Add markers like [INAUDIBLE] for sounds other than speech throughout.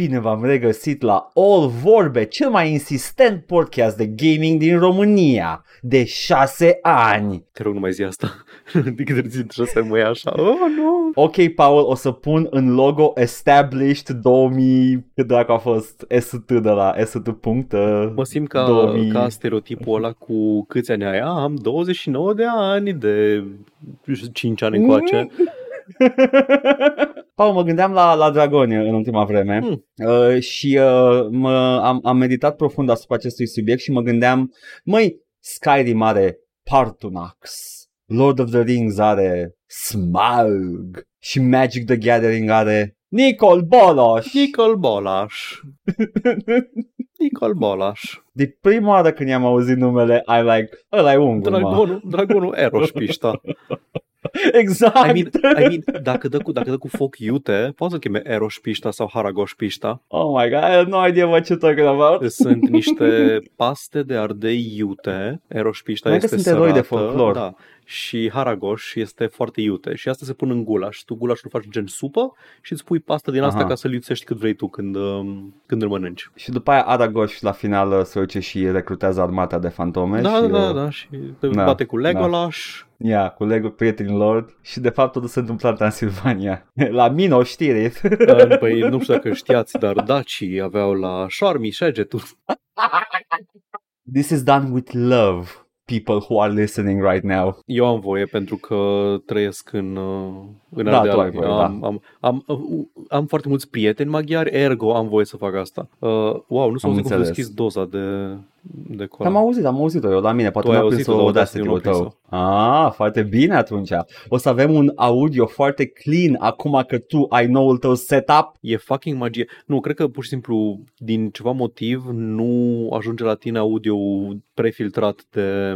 Bine v-am regăsit la All Vorbe, cel mai insistent podcast de gaming din România, de șase ani. Te rog, nu mai zi asta. De câte ori zi să mă ia așa. Oh, nu. Ok, Paul, o să pun în logo Established 2000, cât dacă a fost ST de la ST punct. uh, Mă simt ca, 2000. ca stereotipul ăla cu câți ani ai. Ah, am 29 de ani de 5 ani încoace. [LAUGHS] Paul, mă gândeam la, la Dragonia în ultima vreme Hmm. uh, și uh, mă, am, am meditat profund asupra acestui subiect și mă gândeam, măi, Skyrim are Partunax, Lord of the Rings are Smaug și Magic the Gathering are Nicol Bolos. Nicol Bolaș. [LAUGHS] Nicol Bolaș. De prima oară când i-am auzit numele, I like, ăla e ungul, mă. Dragonul, dragonul Eroș Pișta. [LAUGHS] [LAUGHS] Exact. I mean, I mean, dacă, dă cu, dacă dă cu foc iute, poți să cheme Eroș Pișta sau Haragoș Pișta. Oh my god, I have no idea what you're talking about. [LAUGHS] Sunt niște paste de ardei iute. Eroș Pișta Mai că este sunt eroi de sărată, folclor. Da. Și Haragoș este foarte iute. Și asta se pun în gulaș. Tu gulașul faci gen supă și îți pui pastă din asta Aha. ca să-l iuțești cât vrei tu când, um, când îl mănânci. Și după aia Aragoș la final uh, se duce și recrutează armata de fantome Da, și, da, uh, da. Și te da, bate cu Legolas. Ia, cu Lego Prietenii Lord și de fapt totul se întâmplă în Transilvania. [LAUGHS] La Mino știri. Da. Păi nu știu dacă știați, dar dacii aveau la șarmi șegetul. This is done with love, people who are listening right now. Eu am voie pentru că trăiesc în, uh, în Da, Ardeal. tu ai voie, am, da. am, am, uh, am foarte mulți prieteni maghiari, ergo am voie să fac asta. Uh, wow, nu s-a Am auzit cum înțeles. deschis doza de, de cola. Am auzit, am auzit-o eu la mine, poate Tu ai n-a auzit-o, prins-o dar Audacity-ul eu nu am tău. Ah, foarte bine atunci. O să avem un audio foarte clean acum că tu ai noul tău setup. E fucking magie. Nu, cred că pur și simplu din ceva motiv nu ajunge la tine audio prefiltrat de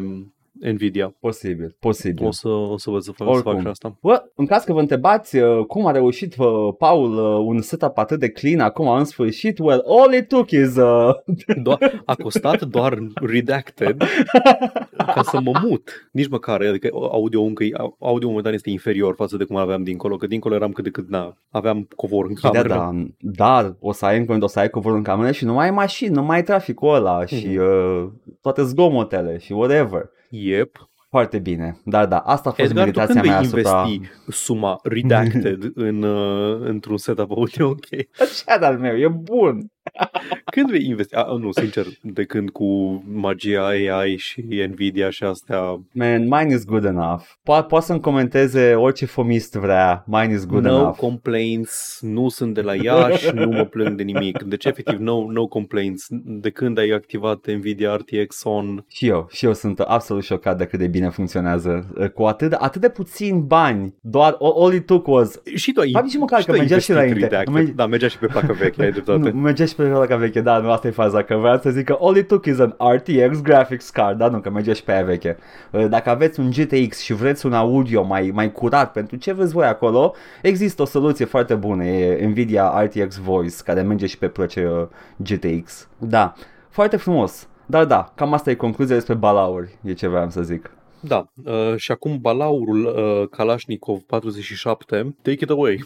Nvidia. Posibil, posibil. O să, o să văd să fac, să Oricum. fac și asta. Bă, în caz că vă întrebați uh, cum a reușit uh, Paul uh, un setup atât de clean acum în sfârșit, well, all it took is uh, [LAUGHS] Doar, a costat doar redacted [LAUGHS] ca să mă mut. Nici măcar, adică audio încă, audio momentan este inferior față de cum aveam dincolo, că dincolo eram cât de cât, na, aveam covor în Da, cameră. da, dar o să ai în curând, o să ai covorul în cameră și nu mai ai mașini, nu mai ai traficul ăla și uh, toate zgomotele și whatever. Yep. Foarte bine, dar da, asta a fost Edgar, tu meditația când mea vei asupra... investi suma redacted [LAUGHS] în, uh, într-un setup audio? Ok. Așa al meu, e bun. [LAUGHS] Când vei investi? A, nu, sincer, de când cu magia AI și Nvidia și astea, Man, mine is good enough. Po- poate să-mi comenteze orice fomist vrea, mine is good no enough. complaints, nu sunt de la Iași, [LAUGHS] nu mă plâng de nimic. Deci, efectiv, no, no complaints. De când ai activat Nvidia RTX On, Și eu, și eu sunt absolut șocat de cât de bine funcționează. Cu atât de, atât de puțin bani, doar all, all it took was... și tu ai, Ba, nici măcar și că tu ai mergea și la investit inter- redacted. merge- Da, mergea și pe placă veche, ai [LAUGHS] dreptate. Nu, mergea și pe la veche, da, nu, asta e faza, că vreau să zic că all it took is an RTX graphics card, da, nu, că merge și pe aia veche. Uh, Dacă aveți un GTX și vreți un audio mai, mai curat pentru ce vreți voi acolo, există o soluție foarte bună, e Nvidia RTX Voice, care merge și pe plăce uh, GTX. Da, foarte frumos. Dar da, cam asta e concluzia despre balauri, e ce vreau să zic. Da, uh, și acum balaurul uh, Kalashnikov 47, take it away.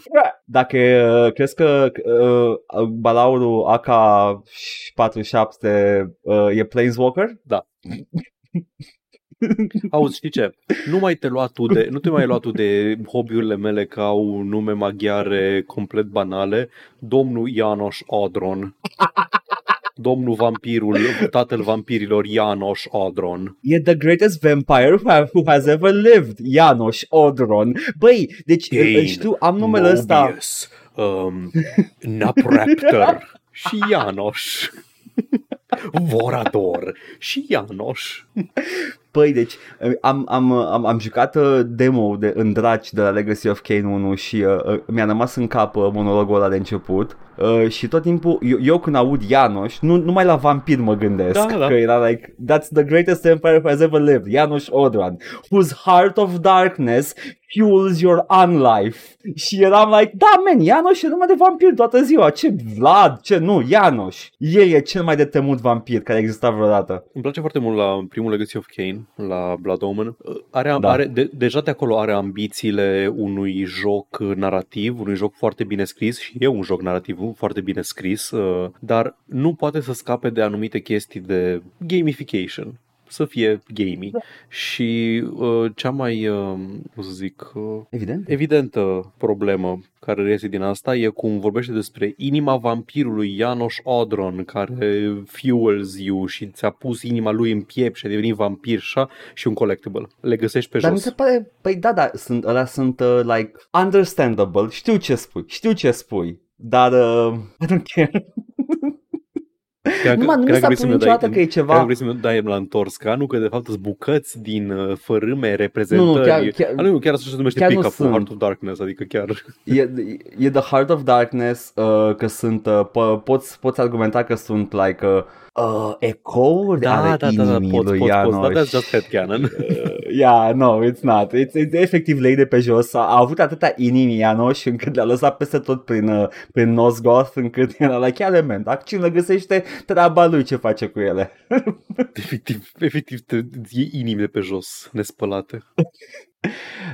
Dacă uh, crezi că uh, balaurul AK-47 uh, e Planeswalker? Da. Auzi, știi ce? Nu mai te lua tu de, nu te mai lua tu de hobby-urile mele ca au nume maghiare complet banale. Domnul Janosch Adron. Domnul vampirul, tatăl vampirilor Janosch Adron. E the greatest vampire who, have, who has ever lived, Janos Odron. Băi, deci Gain, îl știu, am numele ăsta. Mobius, um, Napraptor [LAUGHS] și Janosch. Vorador și Janosch. Păi, deci am, am, am, am jucat uh, demo de, în Draci de la Legacy of Kane 1 și uh, uh, mi-a rămas în cap uh, monologul ăla de început uh, și tot timpul, eu, eu când aud Janos, nu, numai la vampir mă gândesc, Da, da. că era like, that's the greatest vampire who has ever lived, Janos Odron, whose heart of darkness fuels your unlife. Și eram like, da, man, Ianoș e nume de vampir toată ziua. Ce Vlad, ce nu, Ianoș. El e cel mai de temut vampir care a existat vreodată. Îmi place foarte mult la primul Legacy of Kane, la Blood Omen. Are, Da. are, de, deja de acolo are ambițiile unui joc narrativ, unui joc foarte bine scris și e un joc narrativ foarte bine scris, uh, dar nu poate să scape de anumite chestii de gamification să fie gamey. Da. Și uh, cea mai, uh, cum să zic, uh, Evident. evidentă problemă care reiese din asta e cum vorbește despre inima vampirului Janos Odron care fuels you și ți-a pus inima lui în piept și a devenit vampir așa, și un collectible. Le găsești pe Dar mi jos. se pare, păi da, da, sunt, ăla sunt uh, like understandable, știu ce spui, știu ce spui, dar uh, [LAUGHS] I don't care. Cred Nu, mă, nu mi s-a părut niciodată că e Cred ceva... că vrei să-mi dai la întors, că nu, că de fapt sunt bucăți din uh, fărâme, reprezentări. Nu, nu, chiar- chiar- A, nu, chiar așa se numește chiar nu pick-up sunt. Heart of Darkness, adică chiar... E, e The Heart of Darkness uh, că sunt, uh, po- poți, poți argumenta că sunt like uh, uh, ecouri Da, ale da, da, da, inimii poți, lui poți, poți, Janosch. dar that's just headcanon. [LAUGHS] Uh, yeah, no, it's not. It's, it's efectiv lei de pe jos. A, a avut atâta inimi Janosch încât le-a lăsat peste tot prin, uh, prin Nosgoth încât [LAUGHS] era la chiar element. Dacă cine găsește treaba lui ce face cu ele. [LAUGHS] efectiv, efectiv, te, e inimi de pe jos, nespălate.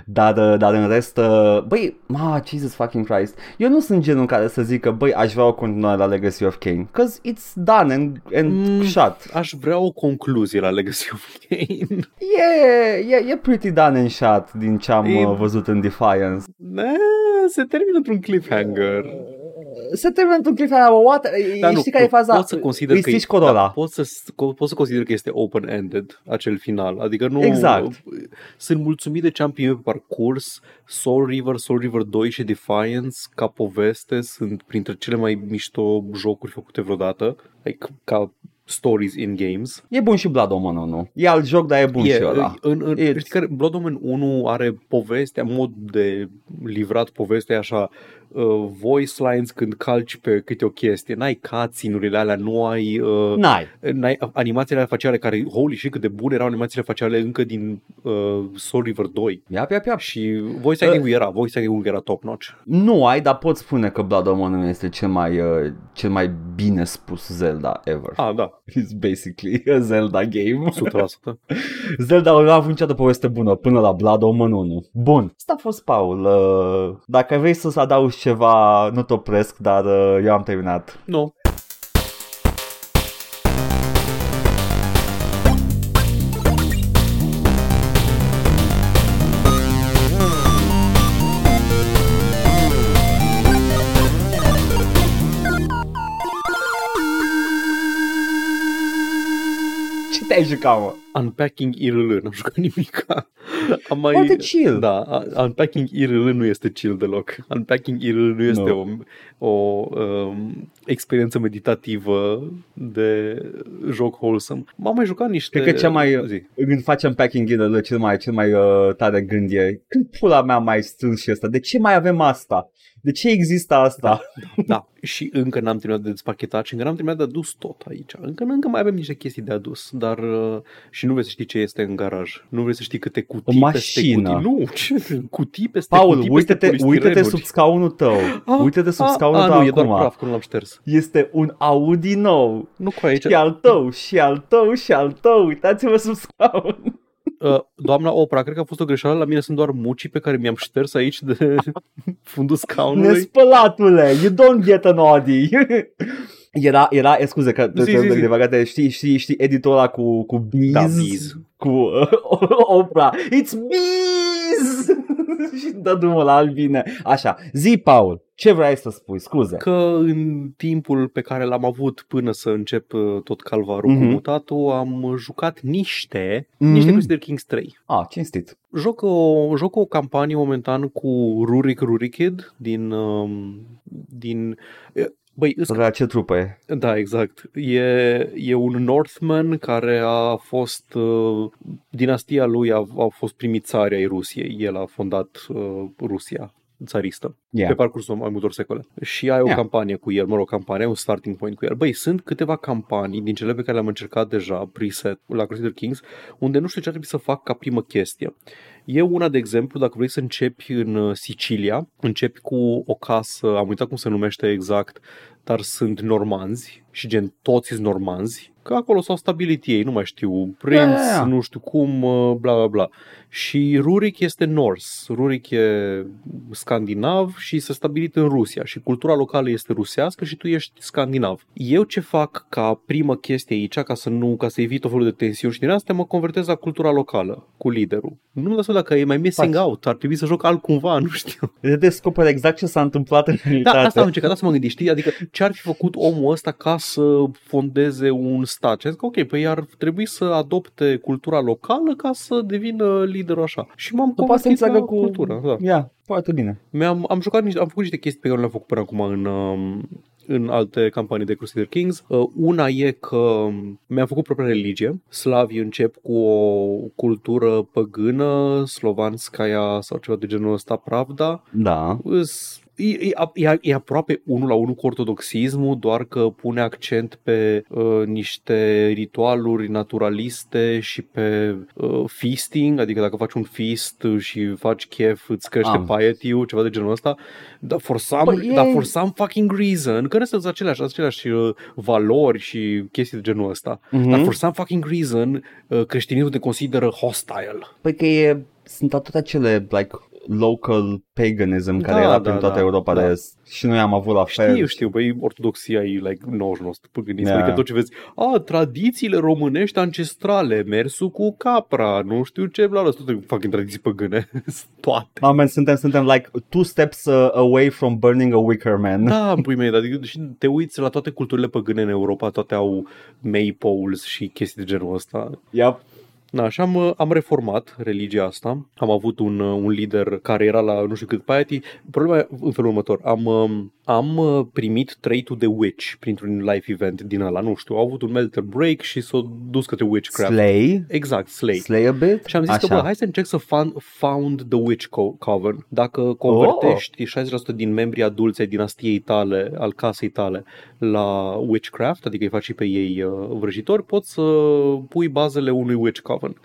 Dar, uh, dar în rest, uh, băi, ma, Jesus fucking Christ, eu nu sunt genul care să zică, băi, aș vrea o continuare la Legacy of Kane, cause it's done and, and Mm. shut. Aș vrea o concluzie la Legacy of Kane. E, e, e pretty done and shut din ce am E- uh, văzut în Defiance. Ne, se termină într-un cliffhanger. Se termină într-un cliffhanger, what? Dar Știi care e faza? Pot să consider Îi că strici e- Corolla. Da, pot, să, co- pot să consider că este open-ended acel final. Adică nu... Exact. Sunt mulțumit de ce am primit pe parcurs. Soul River, Soul River 2 și Defiance ca poveste sunt printre cele mai mișto jocuri făcute vreodată. Like, ca stories in games. E bun și Blood Omen 1. E alt joc, dar e bun E, și ăla. în, în, It's- știi care Blood Omen 1 are povestea, mod de livrat povestea e așa, uh, voice lines când calci pe câte o chestie, n-ai cutscene-urile alea, nu ai, uh, N-ai. n-ai animațiile alea faciale care, holy shit, cât de bune erau animațiile faciale încă din uh, Soul River 2. Iap, iap, iap. Și voice acting-ul era, voice acting-ul era top-notch. Nu ai, dar pot spune că Blood Omen 1 este cel mai, uh, cel mai bine spus Zelda ever. Ah, da, It's basically a Zelda game. 100%. [LAUGHS] Zelda nu a avut niciodată poveste bună până la Blood Omen 1. Bun. Asta a fost Paul. Uh, Dacă vrei să adaugi ceva, nu te opresc, dar uh, eu am terminat. Nu, Ce te-ai jucat, mă? Unpacking IRL, n-am jucat nimic. Am mai... Foarte chill. Da, a- Unpacking IRL nu este chill deloc. Unpacking IRL nu este Nu. o, o um, experiență meditativă de joc wholesome. M-am mai jucat niște... Cred că cea mai- Zi. Când facem packing in cel mai, cel mai uh, tare gând e când pula mea mai strâns și asta? De ce mai avem asta? De ce există asta? Da, și încă n-am terminat de despachetat și încă n-am terminat de adus tot aici. Încă, încă mai avem niște chestii de adus, dar uh, și nu vrei să știi ce este în garaj. Nu vrei să știi câte cutii O peste mașină. cutii. Nu, ce? cutii peste Paul, cutii uite-te, peste uite-te polistirenuri. sub scaunul tău. Ah, uite-te sub ah, scaunul ah, tău nu, e doar acum. praf, că nu l-am șters. Este un Audi nou. Nu cu aici. Și al tău, și al tău, și al tău. Uitați-vă sub scaun. Uh, doamna Opra, cred că a fost o greșeală. La mine sunt doar mucii pe care mi-am șters aici de [LAUGHS] fundul scaunului. Nespălatule, you don't get an Audi. [LAUGHS] Era, era, e, scuze că Zi, zi, zi. de știi, știi, știi editul ăla cu, cu bees, Da, bees. cu [LAUGHS] uh, Oprah, it's bees [LAUGHS] și dă drumul la albine. Așa, zi Paul, ce vrei să spui, scuze. Că în timpul pe care l-am avut până să încep uh, tot calvarul Mhm. cu mutatul, am jucat niște, Mhm. niște Crusader Kings 3. Ah, cinstit. Joc o, joc o campanie momentan cu Rurik Rurikid din, um, din Băi, îs- La ce trupă e? da, exact. E, e un Northman care a fost, uh, dinastia lui a, a fost primit țari ai Rusiei. El a fondat uh, Rusia țaristă Yeah. pe parcursul mai multor secole. Și ai o Yeah. campanie cu el, mă rog, campanie, ai un starting point cu el. Băi, sunt câteva campanii din cele pe care le-am încercat deja, preset, la Crusader Kings, unde nu știu ce ar trebui să fac ca primă chestie. E una, de exemplu, dacă vrei să începi în uh, Sicilia, începi cu o casă, am uitat cum se numește exact, dar sunt normanzi și gen toți sunt normanzi, că acolo s-au stabilit ei, nu mai știu, prinț, Da, da, da. nu știu cum, uh, bla bla bla. Și Rurik este Norse, Rurik e scandinav și s-a stabilit în Rusia și cultura locală este rusească și tu ești scandinav. Eu ce fac ca primă chestie aici, ca să nu, ca să evit o felul de tensiuni și din astea, mă convertez la cultura locală cu liderul. Nu-mi dau seama dacă e mai missing Faci. out, ar trebui să joc altcumva, [LAUGHS] nu știu. Descoperi exact ce s-a întâmplat în Da, realitate. asta am încercat să mă gândesc, știi? Adică ce ar fi făcut omul ăsta ca să fondeze un stat? Și am zis că ok, păi ar trebui să adopte cultura locală ca să devină liderul așa. Și m-am Nu poate să convertit la înțeleagă cu... cultura. Da. Ia, foarte bine. Mi-am, am jucat niște, am făcut niște chestii pe care nu le-am făcut până acum în, um, în alte campanii de Crusader Kings. Uh, Una e că mi-am făcut propria religie. Slavii încep cu o cultură păgână, slovanskaya sau ceva de genul ăsta, pravda. Da. Îs- E, e, e, e aproape unul la unul cu ortodoxismul, doar că pune accent pe uh, niște ritualuri naturaliste și pe uh, feasting, adică dacă faci un feast și faci chef, îți crește Am. piety ceva de genul ăsta, dar for some, Bă, e- dar for some fucking reason, că nu sunt aceleași, aceleași uh, valori și chestii de genul ăsta, Mhm. dar for some fucking reason uh, creștinismul te consideră hostile. Păi că e, sunt atâtea cele, like, local paganism care Da, era da, prin toată da, Europa da. de est. Și noi am avut la fel. Știu, știu, băi, ortodoxia e like 99% păgânism. Da. Adică tot ce vezi, a, tradițiile românești ancestrale, mersul cu capra, nu știu ce, bla, bla, toate fucking tradiții păgâne. [LAUGHS] toate. Amen, suntem, suntem like two steps uh, away from burning a wicker man. Da, în pui mei, adică și te uiți la toate culturile păgâne în Europa, toate au maypoles și chestii de genul ăsta. Yep. Da, și am, uh, am reformat religia asta. Am avut un, uh, un lider care era la nu știu cât piety. Problema e în felul următor. Am, um, am uh, primit trait-ul de witch printr-un live event din ăla. Nu știu, au avut un melter break și s-au dus către witchcraft. Slay. Exact, slay. Slay a bit. Și am zis Așa. că, bă, hai să încerc să found, found the witch co- coven. Dacă convertești 60% din membrii adulți ai dinastiei tale, al casei tale, la witchcraft, adică îi faci și pe ei uh, vrăjitori, poți să pui bazele unui witch coven.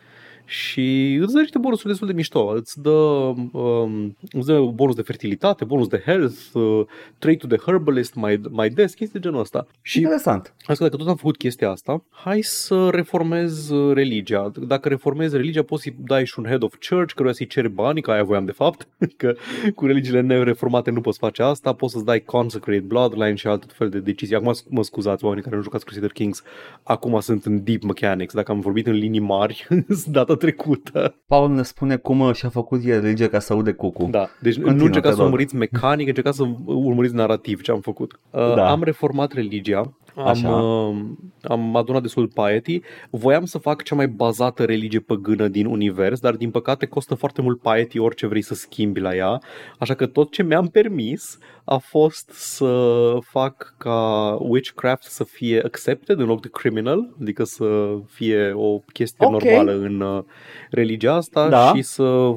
Și îți dă niște bonusuri destul de mișto. Îți dă, um, îți dă bonus de fertilitate, bonus de health, uh, trait de herbalist mai, mai des, chestii de genul ăsta. Și Interesant. Asta dacă tot am făcut chestia asta, hai să reformez uh, religia. Dacă reformezi religia, poți să-i dai și un head of church, căruia să-i ceri bani, că aia voiam de fapt, [LAUGHS] că cu religiile nereformate nu poți face asta, poți să-ți dai consecrate bloodline și alte fel de decizii. Acum mă scuzați oamenii care nu jucați Crusader Kings, acum sunt în deep mechanics. Dacă am vorbit în linii mari [LAUGHS] data trecută. Paul ne spune cum uh, și-a făcut el religie ca să aude cucu. Da, deci Continuă, nu încercați te să rog. urmăriți mecanic, încercați să urmăriți narrativ ce am făcut. Uh, Da. Am reformat religia, am, Așa. uh, am adunat destul piety, voiam să fac cea mai bazată religie păgână din univers, dar din păcate costă foarte mult piety orice vrei să schimbi la ea, așa că tot ce mi-am permis a fost să fac ca witchcraft să fie accepted în loc de criminal, adică să fie o chestie Ok. normală în uh, religia asta Da. și să,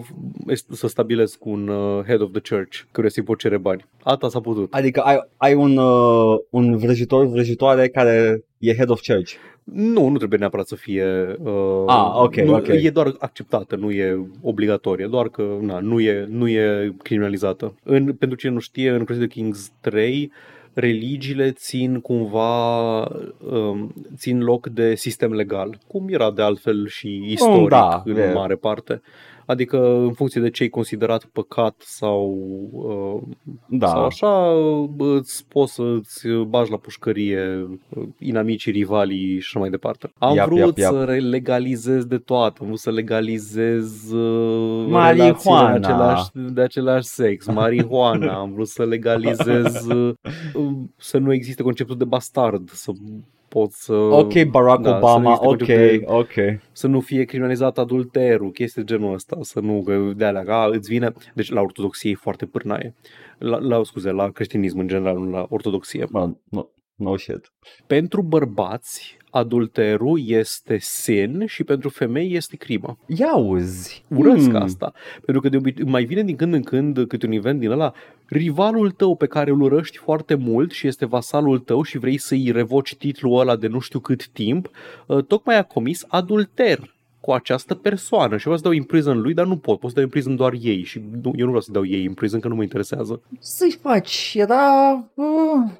să stabilesc un uh, head of the church care să-i pot cere bani. Asta s-a putut. Adică ai, ai un, uh, un vrăjitor, vrăjitoare care e head of church. Nu, nu trebuie neapărat să fie... Uh, Ah, ok, nu, ok. E doar acceptată, nu e obligatorie, doar că na, nu, e, nu e criminalizată. În, pentru cine nu știe, în Crusader Kings 3 religiile țin cumva um, țin loc de sistem legal, cum era de altfel și istoric da, în e. mare parte. Adică în funcție de ce ai considerat păcat sau, uh, Da. sau așa, îți poți să-ți bagi la pușcărie uh, inamicii, rivalii și așa mai departe. Am Iap, vrut iap, iap. să re- legalizez de toate, am vrut să legalizez uh, Marihuana. relațiile de același, de același sex, marihuana, am vrut să legalizez uh, [LAUGHS] uh, să nu existe conceptul de bastard, să pot să... Ok, Barack da, să nu Obama, existe ok, conceptul de- ok. să nu fie criminalizat adulterul, chestii de genul ăsta, să nu, că de alea, că îți vine, deci la ortodoxie e foarte pârnaie, la, la, scuze, la creștinism în general, nu la ortodoxie. Bă, no, no shit. Pentru bărbați, adulterul este sin și pentru femei este crimă. Ia uzi. Urăsc Hmm. asta. Pentru că de obicei, mai vine din când în când câte un event din ăla, rivalul tău pe care îl urăști foarte mult și este vasalul tău și vrei să-i revoci titlul ăla de nu știu cât timp, uh, tocmai a comis adulter cu această persoană și vreau să dau in prison lui, dar nu pot, pot să dau in prison doar ei și nu, eu nu vreau să dau ei in prison, că nu mă interesează. Să-i faci, era... Uh,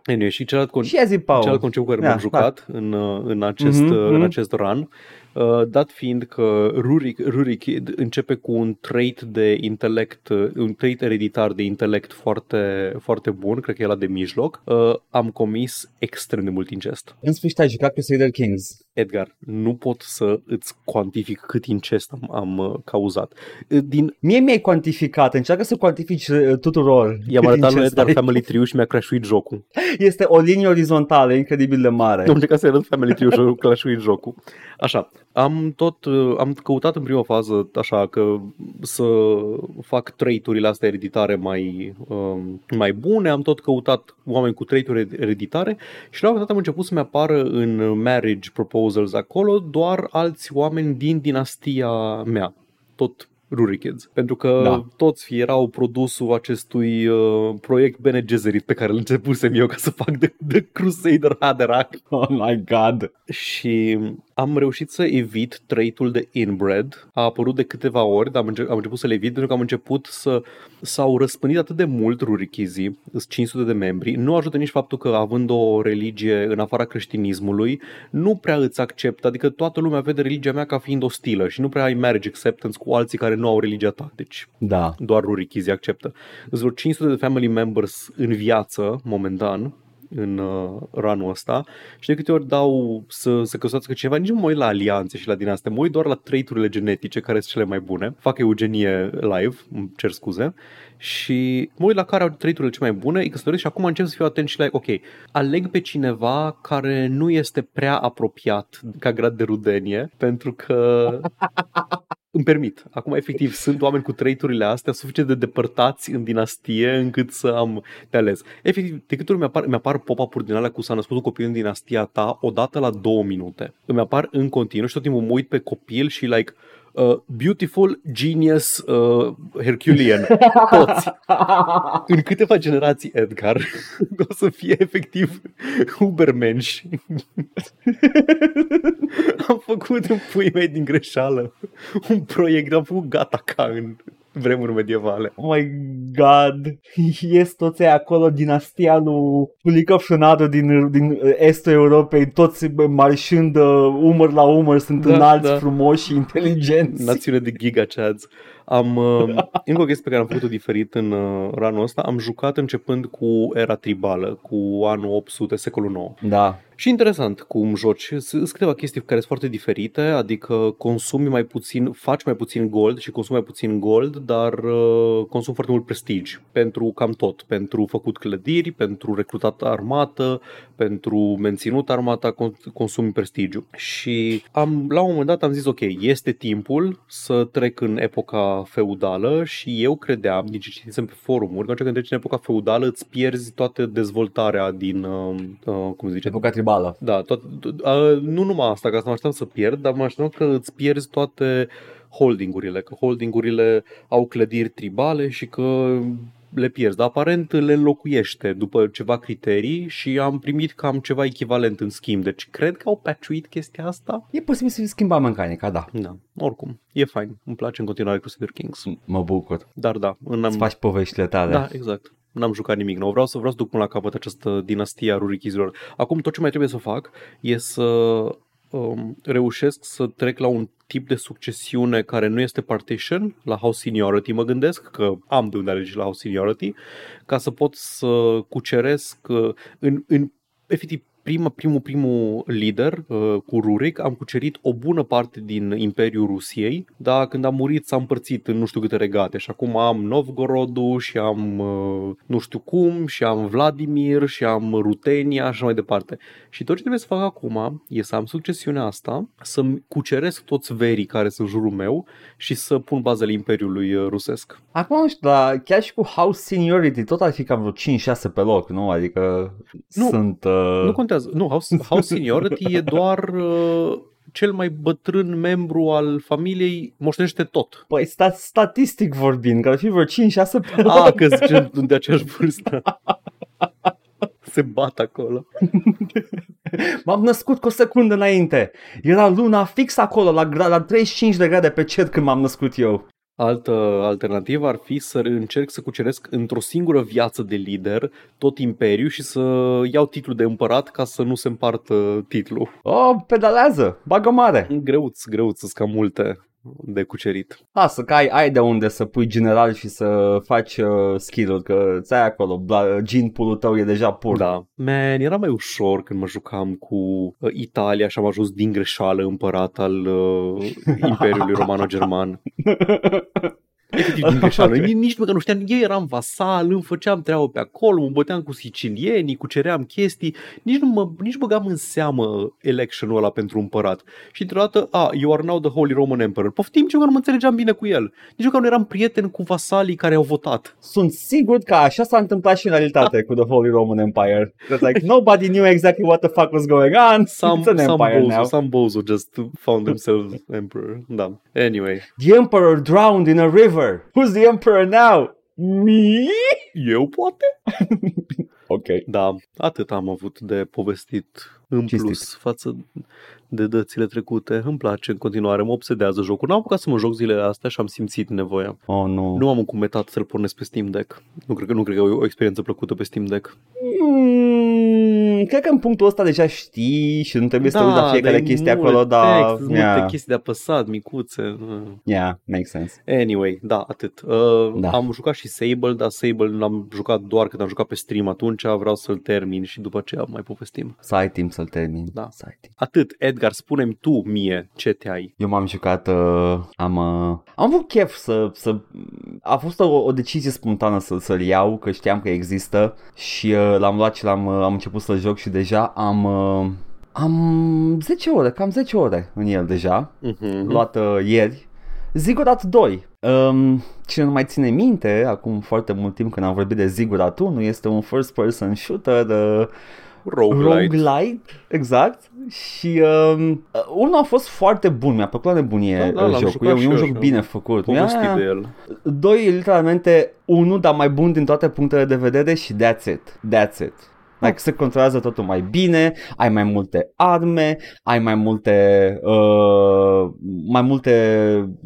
Anyway, și celălalt, con- și a zi, Paul. celălalt concept cu care Da, m-am jucat în, uh, în, acest, Mhm, uh, în mhm. acest run, uh, dat fiind că Rurik, Rurikid începe cu un trait de intelect, uh, un trait ereditar de intelect foarte, foarte bun, cred că e la de mijloc, uh, am comis extrem de mult incest. În sfârșit ai jucat Crusader Kings. Edgar, nu pot să îți cuantific cât incest am, am uh, cauzat. Uh, Din, Mie mi-ai cuantificat, încearcă să cuantifici uh, tuturor. i-am cât arătat lui incest Edgar ai. Family Tree și mi-a crashuit jocul. [LAUGHS] Este o linie orizontală incredibil de mare. Am încercat să arăt Family Tree și a crashuit jocul. Așa, am tot, uh, am căutat în prima fază, așa, că să fac trait-urile astea ereditare mai, um, mai bune, am tot căutat oameni cu trait-uri ereditare și la un moment dat am început să-mi apară în marriage proposals acolo doar alți oameni din dinastia mea, tot Rurikids, pentru că Da. da. toți erau produsul acestui uh, proiect Bene Gesserit pe care îl începusem eu ca să fac de, de Crusader Haderach Oh my god. și am reușit să evit trait-ul de inbred. A apărut de câteva ori, dar am, înce- am început să le evit pentru că am început să s-au răspândit atât de mult rurichizii, sunt 500 de membri. Nu ajută nici faptul că având o religie în afara creștinismului, nu prea îți acceptă, adică toată lumea vede religia mea ca fiind ostilă și nu prea ai marriage acceptance cu alții care nu au religia ta. Deci Da. doar rurichizii acceptă. Sunt vreo 500 de family members în viață, momentan, în uh, ranul ăsta și de câte ori dau să se căsătorească cineva, nici nu mă uit la alianțe și la din astea, mă uit doar la traiturile genetice care sunt cele mai bune. Fac eugenie live, îmi cer scuze, și mă uit la care au traiturile cele mai bune, îi căsătoresc și acum încep să fiu atent și la, ok, aleg pe cineva care nu este prea apropiat ca grad de rudenie, pentru că [LAUGHS] îmi permit. Acum, efectiv, sunt oameni cu traiturile astea suficient de depărtați în dinastie încât să am de ales. Efectiv, de câte ori mi-apar, mi-apar pop-up-uri din alea cu s-a născut un copil în dinastia ta odată la două minute. Îmi apar în continuu și tot timpul mă uit pe copil și like, uh, beautiful, genius, uh, Herculean, toți. [LAUGHS] În câteva generații, Edgar, [LAUGHS] o să fie efectiv ubermenși. [LAUGHS] am făcut în puii mei din greșeală un proiect, am făcut gata ca în vremuri medievale. Oh my god. [LAUGHS] Ies toți aia acolo, dinastia lui Pulică Fșunadu din, din uh, estul Europei, toți bă, marșând uh, umăr la umăr, sunt Da, înalți, da. frumoși și inteligenți. Națiune de gigachads. Am, uh, [LAUGHS] încă o chestie pe care am făcut-o diferit în uh, ranul ăsta, am jucat începând cu era tribală, cu anul 800, secolul 9. Da. Și interesant cum joci. Sunt câteva chestii care sunt foarte diferite, adică consumi mai puțin, faci mai puțin gold și consumi mai puțin gold, dar uh, consumi foarte mult prestige pentru cam tot. Pentru făcut clădiri, pentru recrutat armată, pentru menținut armata, con- consumi prestigiu. Și am, la un moment dat am zis, ok, este timpul să trec în epoca feudală și eu credeam, din ce citisem pe forumuri, că atunci când treci în epoca feudală îți pierzi toată dezvoltarea din, uh, uh, cum se zice, Epoca tribală. da, tot, uh, nu numai asta, că asta mă așteptam să pierd, dar mă așteptam că îți pierzi toate holdingurile, că holdingurile au clădiri tribale și că le pierzi, dar aparent le înlocuiește după ceva criterii și am primit cam ceva echivalent în schimb, deci cred că au patchuit chestia asta. E posibil să fi schimbat mecanica, da. Da, oricum, e fain, îmi place în continuare Crusader Kings, Mă bucur. dar da, în Îți faci poveștile tale. Da, exact. N-am jucat nimic nou. Vreau să vreau să duc până la capăt această dinastie a rurichizilor. Acum tot ce mai trebuie să fac e să um, reușesc să trec la un tip de succesiune care nu este partition, la house seniority mă gândesc, că am de unde alege la house seniority, ca să pot să cuceresc uh, în, în efectiv prima, primul, primul lider uh, cu Rurik, am cucerit o bună parte din Imperiul Rusiei, dar când a murit s-a împărțit în nu știu câte regate și acum am Novgorodul și am uh, nu știu cum și am Vladimir și am Rutenia și așa mai departe. Și tot ce trebuie să fac acum e să am succesiunea asta, să-mi cuceresc toți verii care sunt în jurul meu și să pun bazele Imperiului uh, rusesc. Acum nu știu, dar chiar și cu House Seniority tot ar fi cam vreo 5-6 pe loc, nu? Adică Nu, sunt... Uh... Nu contează. Nu, House, house Seniority e doar uh, cel mai bătrân membru al familiei moștenește tot. Păi sta- statistic vorbind, că ar fi vreo 5-6 pe loc. Ah, că zice de aceeași vârstă. Se bat acolo. M-am născut cu o secundă înainte. Era luna fix acolo, la, gra- la 35 de grade pe cer când m-am născut eu. Altă alternativă ar fi să încerc să cuceresc într-o singură viață de lider tot imperiul și să iau titlul de împărat ca să nu se împartă titlul. Oh, pedalează, bagă mare. Greuț, greuț, să cam multe de cucerit. Lasă că ai, ai de unde să pui general și să faci uh, skill-uri, că ți-ai acolo, bla, gene pool tău e deja pur. Da. Man, era mai ușor când mă jucam cu uh, Italia și am ajuns din greșeală împărat al uh, [LAUGHS] Imperiului Romano-German. [LAUGHS] Efectiv din [LAUGHS] greșeală. Ok. Nici, nici măcar nu știam, eu eram vasal, îmi făceam treabă pe acolo, mă băteam cu sicilienii, cuceream chestii, nici nu mă, nici băgam în seamă electionul ăla pentru împărat. Și într-o dată, a, you are now the Holy Roman Emperor. Poftim ce că nu mă înțelegeam bine cu el. Nici măcar nu eram prieten cu vasalii care au votat. Sunt sigur că așa s-a întâmplat și în realitate cu The Holy Roman Empire. It's like nobody knew exactly what the fuck was going on. [LAUGHS] Some, It's an some, empire bozo, now. some bozo just found themselves emperor. Da. Anyway. The emperor drowned in a river. Who's the emperor now? Me? Eu poate? [LAUGHS] Ok. Da, atât am avut de povestit în Cistit. plus față de dățile trecute. Îmi place în continuare, mă obsedează jocul. N-am apucat să mă joc zilele astea și am simțit nevoia. Oh, nu. Nu am încumetat să-l pornesc pe Steam Deck. Nu cred că, nu cred că e o experiență plăcută pe Steam Deck. Mm, cred că în punctul ăsta deja știi și nu trebuie să te uiți la fiecare dar e chestie mult acolo, dar... text, sunt yeah, multe chestii de apăsat, micuțe. Mm. yeah, makes sense. Anyway, da, atât. Uh, Da. Am jucat și Sable, dar Sable l-am jucat doar când am jucat pe stream atunci, vreau să-l termin și după aceea mai povestim. Să ai timp să-l termin. Da. Să ai timp. Atât, Edgar, spune-mi tu mie ce te ai. Eu m-am jucat, uh, am, uh, am avut chef să, să, a fost o, o decizie spontană să, să-l iau, că știam că există și uh, l-am luat și l-am, uh, am început să joc și deja am, uh, am 10 ore, cam 10 ore în el deja, Mm-hmm. luat uh, ieri. Ziggurat 2. Um, cine nu mai ține minte, acum foarte mult timp când am vorbit de Ziggurat 1, este un first person shooter uh, Roguelite. roguelite, exact. Și um, uh, unul a fost foarte bun, mi-a plăcut la nebunie Da, da, uh, l-am jocul. jucat E, un- și e un eu joc și bine am făcut. Povestit Mi-a- de el. Doi e literalmente unul, dar mai bun din toate punctele de vedere și that's it. That's it. Like, se controlează totul mai bine, ai mai multe arme, ai mai multe uh, mai multe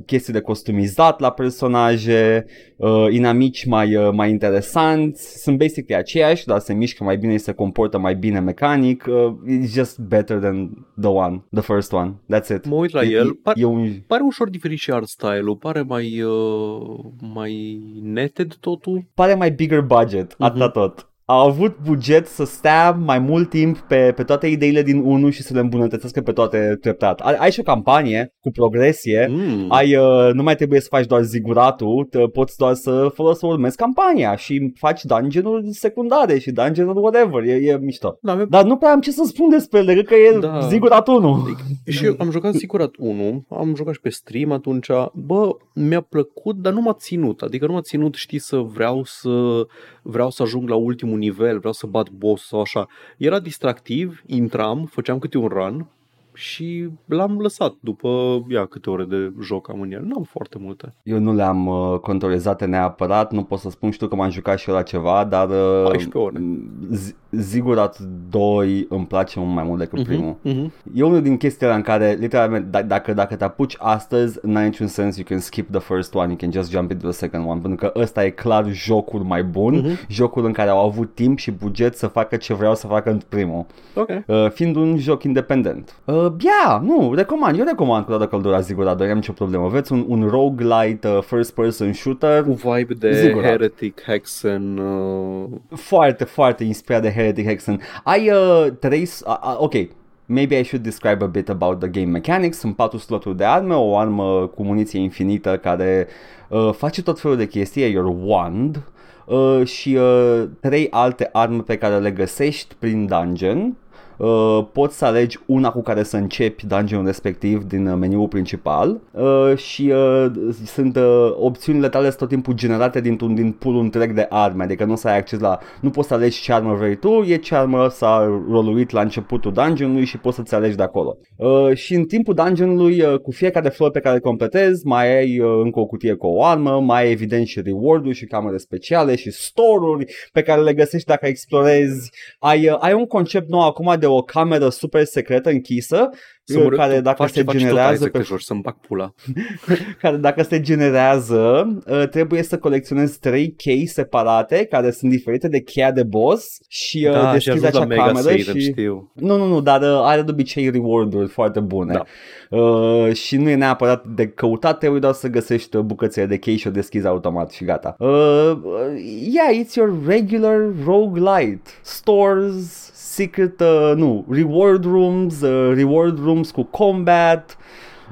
chestii de customizat la personaje, uh, inamici mai, uh, mai interesanți, sunt basically aceiași, dar se mișcă mai bine și se comportă mai bine mecanic. Uh, it's just better than the one, the first one. That's it. Mă uit la E- el, e, par- e un, Pare ușor diferit și art style-ul, pare mai, uh, mai netted totul. pare mai bigger budget, Mhm. atâta tot. Au avut buget să stea mai mult timp pe, pe toate ideile din 1 și să le îmbunătățească pe toate treptat. Ai, ai și o campanie cu progresie, Mm. ai, uh, nu mai trebuie să faci doar ziguratul, te, poți doar să folosi să urmezi campania și faci dungeon-uri secundare și dungeon-uri whatever, e, e mișto. Da, mi- Dar nu prea am ce să spun despre ele, cred că e Da. zigurat 1. și eu am jucat Sigurat 1, am jucat și pe stream atunci, bă, mi-a plăcut, dar nu m-a ținut, adică nu m-a ținut, știi, să vreau să vreau să ajung la ultimul nivel, vreau să bat boss sau așa. Era distractiv, intram, făceam câte un run și l-am lăsat după, ia, câte ore de joc am în el. N-am foarte multe. Eu nu le-am uh, controlizate neapărat, nu pot să spun, știu că m-am jucat și eu la ceva, dar uh, 14 ore. Z- Zigurat 2 îmi place mult mai mult decât primul. Mhm. E unul din chestiile în care, literalmente, d- dacă, dacă te apuci astăzi, n-ai niciun sens, you can skip the first one, you can just jump into the second one, pentru că ăsta e clar jocul mai bun, Mhm. jocul în care au avut timp și buget să facă ce vreau să facă în primul, Ok. uh, fiind un joc independent. Uh, yeah, nu, recomand, eu recomand cu toată căldura Zigurat 2, am nicio problemă. Vreți un, un roguelite uh, first person shooter, Cu vibe de Zigurat. Heretic, Hexen, uh, foarte, foarte inspirat de Heretic Hexen. Ai uh, trei... s- Uh, uh, ok, maybe I should describe a bit about the game mechanics. Sunt patru sloturi de arme, o armă cu muniție infinită care uh, face tot felul de chestii, e your wand. Uh, și uh, trei alte arme pe care le găsești prin dungeon. Uh, poți să alegi una cu care să începi dungeonul respectiv din uh, meniul principal uh, și uh, sunt uh, opțiunile tale sunt tot timpul generate dintr-un din pool întreg de arme, adică nu o să ai acces la, nu poți să alegi ce armă vrei tu, e ce armă s-a roluit la începutul dungeonului și poți să-ți alegi de acolo. Uh, și în timpul dungeonului, uh, cu fiecare flor pe care îl completezi, mai ai uh, încă o cutie cu o armă, mai ai evident și reward-uri și camere speciale și store-uri pe care le găsești dacă explorezi. Ai, uh, ai un concept nou acum de o cameră super secretă închisă Să mă, care tu dacă faci se ce faci tot generează Isaac pe te joci, să-mi bag pula. [LAUGHS] care dacă se generează uh, trebuie să colecționezi trei chei separate care sunt diferite de cheia de boss și uh, da, și deschizi ajuns la acea Mega cameră Satan, și... știu. Nu, nu, nu, dar uh, are de obicei reward-uri foarte bune. Da. Uh, și nu e neapărat de căutat, trebuie doar să găsești uh, bucățele de chei și o deschizi automat și gata. Uh, uh, yeah, it's your regular roguelite. Stores, secret, uh, nu, reward rooms, uh, reward rooms cu combat.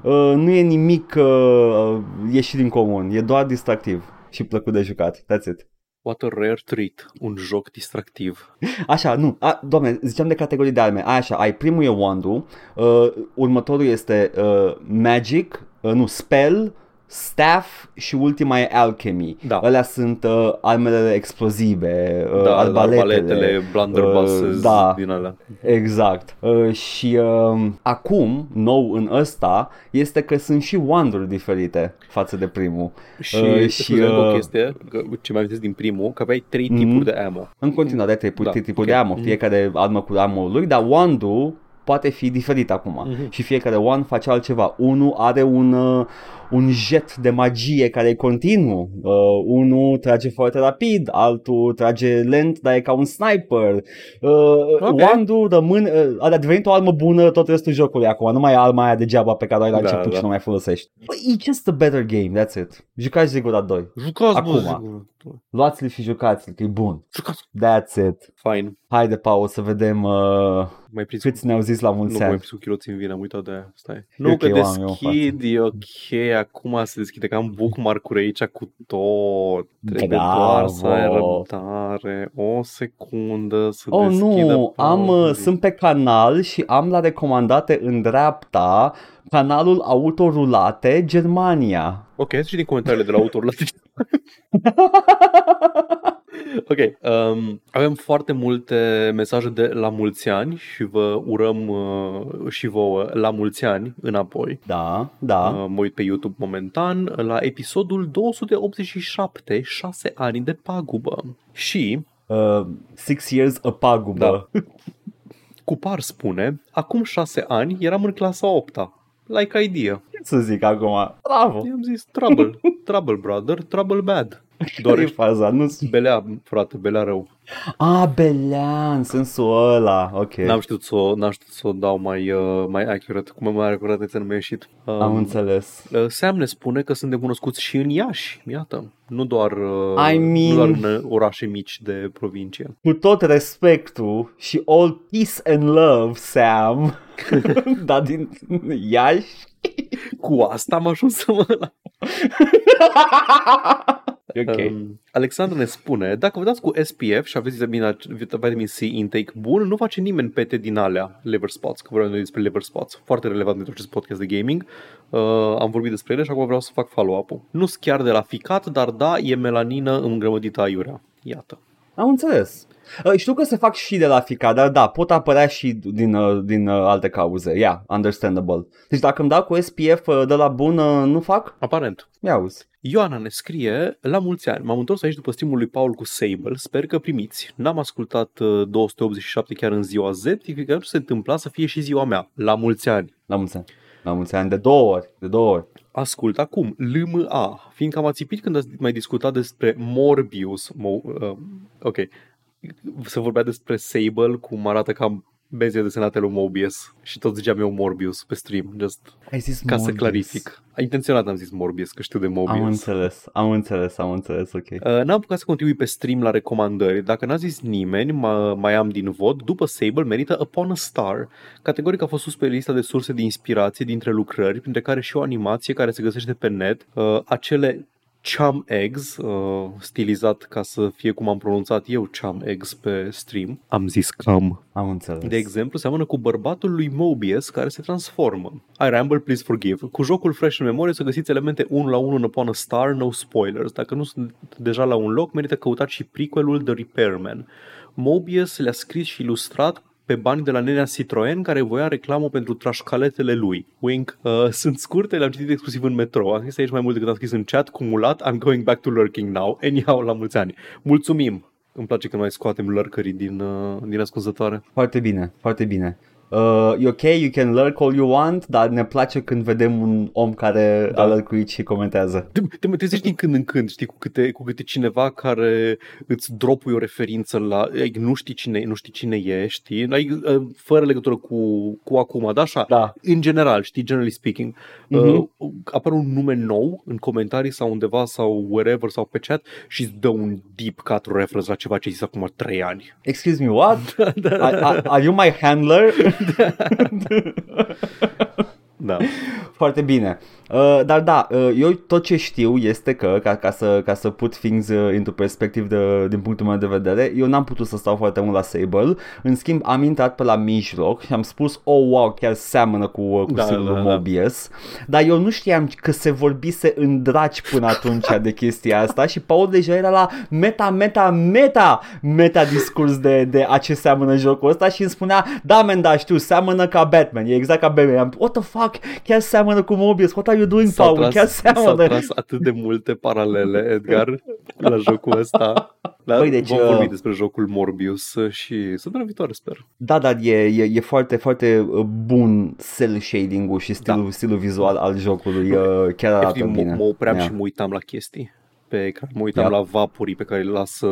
Uh, nu e nimic uh, ieșit din comun, e doar distractiv și plăcut de jucat. That's it. What a rare treat, un joc distractiv. [LAUGHS] Așa, nu, a, doamne, ziceam de categorii de arme, așa, ai primul e Wandu, uh, următorul este uh, Magic, uh, nu, Spell, Staff și ultima e Alchemy. Da. Alea sunt uh, armele explozive, uh, da, arbaletele. arbaletele, blunderbusses, uh, da. din alea. Exact. Uh, și uh, acum, nou în ăsta, este că sunt și wanduri diferite față de primul. Și, Uh, uh, și, și uh, o uh, chestie, că, ce mai aveți din primul, că aveai trei Mhm. tipuri de ammo. În continuare, trei Da, da, tipuri ok. de ammo, Mhm. fiecare armă cu armă lui, dar wand poate fi diferit acum Mhm. și fiecare wand face altceva. Unul are un, uh, un jet de magie care e continuu, uh, unul trage foarte rapid, altul trage lent, dar e ca un sniper. Uh, Ok. Wand-ul rămâne, uh, a devenit o armă bună tot restul jocului acum, nu mai e arma aia degeaba pe care o ai la Da, început da. și nu mai folosești. But it's just a better game, that's it. Jucați Ziggurat 2. Jucați, Acum. bă, sigur. Luați-l și jucați-l, că e bun. Jucați. That's it. Fine. Haide, Paul, să vedem uh, Mai prins câți ne-au zis la nu mulți mai ani. prins cu chiloții în vine, am uitat de aia. Stai. E Nu, ok, că o am eu în deschid, e ok, acum se deschide, că am bookmark-uri aici cu tot. Trebuie doar să ai Bravo. răbdare. O secundă să Oh deschidă nu, am, uh, pauzii. sunt pe canal și am la recomandate în dreapta canalul Autorulate Germania. Ok, hai să citim comentariile de la autor la [LAUGHS] Ok, um, avem foarte multe mesaje de la mulți ani și vă urăm uh, și vouă la mulți ani înapoi. Da, da. Uh, mă uit pe YouTube momentan la episodul 287, 6 ani de pagubă. Și Uh, six years a pagubă. Da. Cupar spune, acum 6 ani eram în clasa 8 Like idea. Ce să zic acum? Bravo. I-am zis, trouble, [LAUGHS] trouble brother, trouble bad. Doar Care e ești faza? Nu [LAUGHS] belea, frate, belea rău. A, Belean, în sensul ăla. Ok. N-am știut să o, n-am știut să o dau mai, uh, mai accurate, cum mai acuratețe nu mi-a ieșit. Um, Am înțeles. uh, Sam ne spune că sunt de cunoscuți și în Iași, iată, nu doar, uh, I mean- nu doar în uh, orașe mici de provincie. Cu tot respectul și all peace and love, Sam, [LAUGHS] [LAUGHS] dar din Iași, Cu asta am ajuns să mă la... ok. Um, Alexandru ne spune, dacă vă dați cu SPF și aveți vitamin, vitamin C intake bun, nu face nimeni pete din alea liver spots, că vorbim noi despre liver spots, foarte relevant pentru acest podcast de gaming. Uh, am vorbit despre ele și acum vreau să fac follow-up-ul. Nu sunt chiar de la ficat, dar da, e melanină îngrămădită aiurea. Iată. Am înțeles. Uh, Știu că se fac și de la ficat, dar da, pot apărea și din, uh, din uh, alte cauze. Yeah, understandable. Deci dacă îmi dau cu SPF uh, de la bun, uh, nu fac? Aparent. Ia uzi. Ioana ne scrie, la mulți ani, m-am întors aici după streamul lui Paul cu Sable, sper că primiți. N-am ascultat uh, 287 chiar în ziua Z, fiindcă nu se întâmpla să fie și ziua mea. La mulți ani. La mulți ani. La mulți ani, de două ori, de două ori. Ascult acum, LMA, fiindcă am ațipit când ați mai discutat despre Morbius, mo, uh, ok, se vorbea despre Sable, cum arată ca benzile desenate lui Mobius și tot ziceam eu Morbius pe stream, just Ai zis ca să Morbius. clarific. Intenționat am zis Morbius, că știu de Mobius. Am înțeles, am înțeles, am înțeles, ok. Uh, N-am apucat să continui pe stream la recomandări. Dacă n-a zis nimeni, mă- mai am din vot. După Sable merită Upon a Star. Categoric a fost sus pe lista de surse de inspirație dintre lucrări, printre care și o animație care se găsește pe net. Uh, acele Chum Eggs, uh, stilizat ca să fie cum am pronunțat eu Chum Eggs pe stream. Am zis cam. Am înțeles. De exemplu, seamănă cu bărbatul lui Mobius care se transformă. I ramble, please forgive. Cu jocul fresh în memorie să găsiți elemente 1 la 1 în Upon a Star, no spoilers. Dacă nu sunt deja la un loc, merită căutat și prequelul The Repairman. Mobius le-a scris și ilustrat pe bani de la nenea Citroen care voia reclamă pentru trașcaletele lui. Wink. Uh, sunt scurte, le-am citit exclusiv în metro. Am scris aici mai mult decât am scris în chat, cumulat, I'm going back to lurking now. Anyhow, la mulți ani. Mulțumim! Îmi place că mai scoatem lărcării din, uh, din ascunzătoare. Foarte bine, foarte bine. Uh, e ok, you can lurk all you want, dar ne place când vedem un om care Da. a lărcuit și comentează. Te, te mai trezești din când în când, știi, cu câte, cu câte cineva care îți dropui o referință la, ai, nu știi cine, nu știi cine e, știi, ai, uh, fără legătură cu, cu acum, da, așa, Da. în general, știi, generally speaking, Mhm. uh, apare un nume nou în comentarii sau undeva sau wherever sau pe chat și îți dă un deep cut reference la ceva ce ai zis acum 3 ani. Excuse me, what? [LAUGHS] da, Are, are, are you my handler? [LAUGHS] [LAUGHS] da. Foarte bine. Uh, dar da, uh, eu tot ce știu este că, ca, ca, să, ca să put things uh, into perspective de, din punctul meu de vedere, eu n-am putut să stau foarte mult la Sable. În schimb, am intrat pe la mijloc și am spus, oh wow, chiar seamănă cu, uh, cu Da, stilul da, da. Mobius. Dar eu nu știam că se vorbise în draci până atunci [LAUGHS] de chestia asta și Paul deja era la meta, meta, meta, meta discurs de, de a ce seamănă jocul ăsta și îmi spunea, da, men, da, știu, seamănă ca Batman, e exact ca Batman. Am, what the fuck, chiar seamănă cu Mobius, what are you doing, S-au Paul, chiar tras, s-au seamănă. tras atât de multe paralele, Edgar, la jocul ăsta. Da? Băi, deci, Vom uh, vorbi despre jocul Morbius uh, și săptămâna viitoare, sper. Da, dar e, e, e foarte, foarte uh, bun cel shading-ul și stilul, da. stilul vizual al jocului, uh, chiar arată Efectiv, mă, bine. mă opream Yeah. și mă uitam la chestii pe ecran. Mă uitam Yep. la vaporii pe care le lasă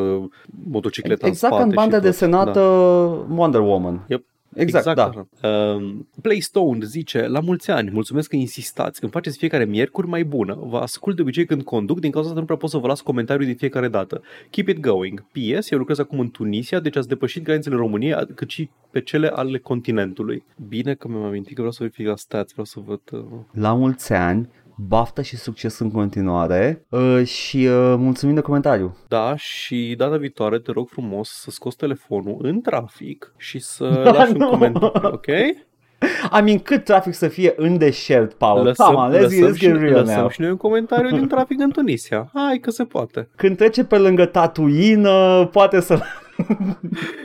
motocicleta Exact în ca spate în banda și tot. desenată Da. Wonder Woman. Yep. Exact, da. așa. Um, Playstone zice, la mulți ani, mulțumesc că insistați, îmi faceți fiecare miercuri mai bună. Vă ascult de obicei când conduc, din cauza asta nu prea pot să vă las comentariu de fiecare dată. Keep it going. PS, eu lucrez acum în Tunisia, deci ați depășit granițele României, a- cât și pe cele ale continentului. Bine că mi-am amintit că vreau să verific la stats, vreau să văd... Uh... La mulți ani, baftă și succes în continuare uh, și uh, mulțumim de comentariu. Da, și data viitoare te rog frumos să scoți telefonul în trafic și să [LAUGHS] Da, lași un nu. comentariu, ok? I mean, cât trafic să fie în deșert, Paul? Lăsăm, Come on, let's, lăsăm, let's și, get real lăsăm now. și noi un comentariu din trafic în Tunisia. Hai că se poate. Când trece pe lângă Tatooine, uh, poate să...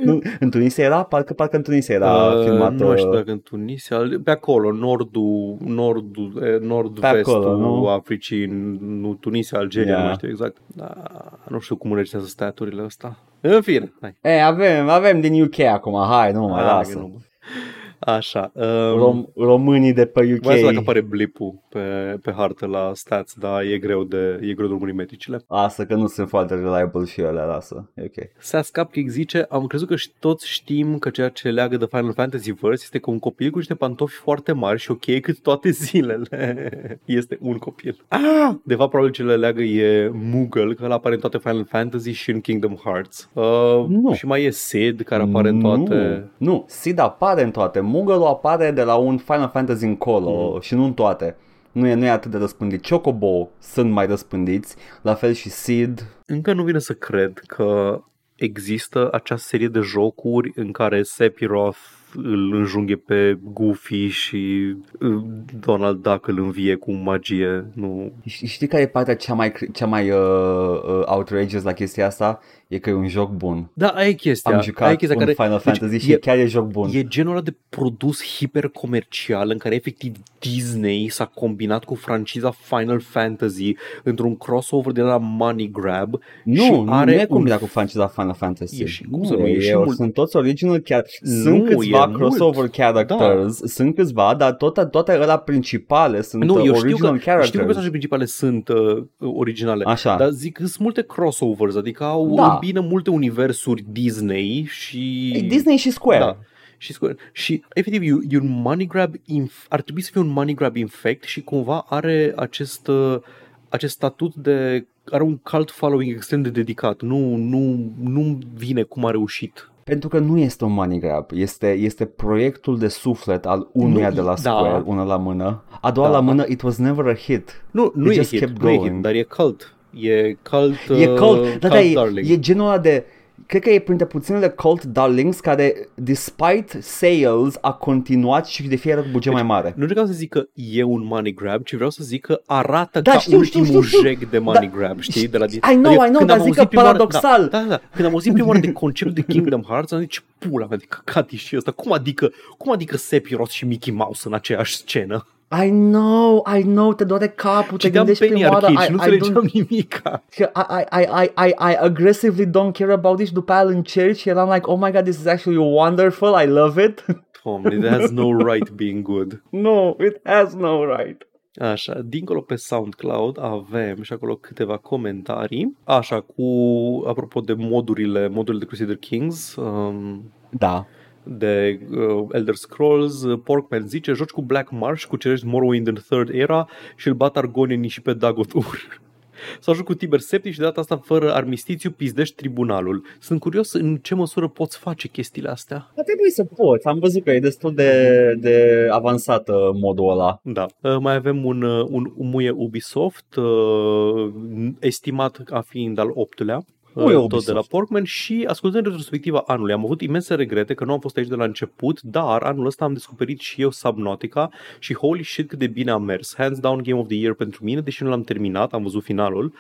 nu, în Tunisia era? Parcă, parcă în Tunisia era Uh, filmat. nu știu uh, dacă în Tunisia, pe acolo, nordul, nordul, eh, nord-vestul acolo, nu? Africii, nu Tunisia, Algeria, Yeah. nu mai știu exact. Da, nu știu cum înregistrează staturile ăsta. În fine, hai. E, avem, avem din UK acum, hai, nu mai Hai, lasă. că nu. Așa. Um, Rom- românii de pe UK. Mai să dacă apare blipul pe, pe hartă la stats, dar e greu de, e greu de urmărit metricile. Asta că nu sunt foarte reliable și ele, lasă. E ok. Sas Cupcake zice, am crezut că și toți știm că ceea ce leagă de Final Fantasy Verse este că un copil cu niște pantofi foarte mari și ok cât toate zilele [LAUGHS] este un copil. Ah! De fapt, probabil ce le leagă e Moogle, că ăla apare în toate Final Fantasy și în Kingdom Hearts. Uh, Nu. Și mai e Sid, care apare în toate... Nu, nu. Sid apare în toate. Moogle apare de la un Final Fantasy încolo Mm. și nu în toate. Nu e, nu e atât de răspândit. Chocobo sunt mai răspândiți, la fel și Sid. Încă nu vine să cred că există această serie de jocuri în care Sephiroth îl înjunghe pe Goofy și uh, Donald Duck îl învie cu magie. Nu. Ș- Știi care e partea cea mai, cr- cea mai uh, uh, outrageous la chestia asta? E că e un joc bun. Da, aia e chestia. Am aia e jucat chestia un care, Final Fantasy și e, chiar e joc bun. E genul ăla de produs hipercomercial în care efectiv Disney s-a combinat cu franciza Final Fantasy într-un crossover de la money grab Nu, și nu, are nu e un combinat cu franciza Final Fantasy. E și- cum nu, să nu, e e, și e, mult- Sunt toți original chiar. Nu, Sunt câțiva e crossover mult. characters, sunt câțiva, dar toate, toate ăla principale sunt nu, uh, eu știu original că, characters. știu că personajele principale sunt uh, originale, Așa. dar zic că sunt multe crossovers, adică au Da. Îmbină multe universuri Disney și... E Disney și Square. Da. Și, Square. și efectiv e, e un money grab inf- ar trebui să fie un money grab infect și cumva are acest, uh, acest statut de are un cult following extrem de dedicat. Nu, nu, nu vine cum a reușit. Pentru că nu este un money grab, este, este proiectul de suflet al unuia Nu, de la da. Square, una la mână. A doua Da. la mână, it was never a hit. Nu, nu It e just hit, kept nu e going. hit, dar e cult. E cult, E uh, cult, da, da, cult e, darling. e genul ăla de... Cred că e printre puținele cult darlings care, despite sales, a continuat și de fiecare dată cu buget mai mare. Nu vreau să zic că e un money grab, ci vreau să zic că arată Da, ca știu, știu, ultimul știu, știu. jeg de money Da, grab, știi? De la, I know, I know, când dar am zic auzit că prima oară- paradoxal. Da, da, da. Când am auzit prima oară de conceptul de Kingdom Hearts, am zis, ce pula mea de căcat e și ăsta. Cum adică, cum adică Sephiroth și Mickey Mouse în aceeași scenă? I know, I know, te doare capul, te Citeam gândești Penny prima oară, Arcade și I, nu I, înțelegeam don't, nimica. [LAUGHS] Și, I, I, I, I aggressively don't care about this, după aia îl încerci și eram like, oh my god, this is actually wonderful, I love it. [LAUGHS] Doamne, it has no right being good. no, it has no right. Așa, dincolo pe SoundCloud avem și acolo câteva comentarii. Așa, cu, apropo de modurile, modurile de Crusader Kings, um, Da. De uh, Elder Scrolls, uh, Porkman zice, joci cu Black Marsh, cucerești Morrowind în Third Era și îl bat argonienii și pe Dagotur. [LAUGHS] Sau joc cu Tiber Septic și de data asta fără armistițiu pizdești tribunalul. Sunt curios în ce măsură poți face chestiile astea. Ar trebui să poți, am văzut că e destul de, de avansată modul ăla. Da. Uh, Mai avem un, uh, un, un muie Ubisoft uh, estimat a fiind al optulea. Muie uh, tot Ubisoft. de la Porkman și ascultând retrospectiva anului. Am avut imense regrete că nu am fost aici de la început, dar anul ăsta am descoperit și eu Subnautica și holy shit cât de bine a mers. Hands down Game of the Year pentru mine, deși nu l-am terminat, am văzut finalul.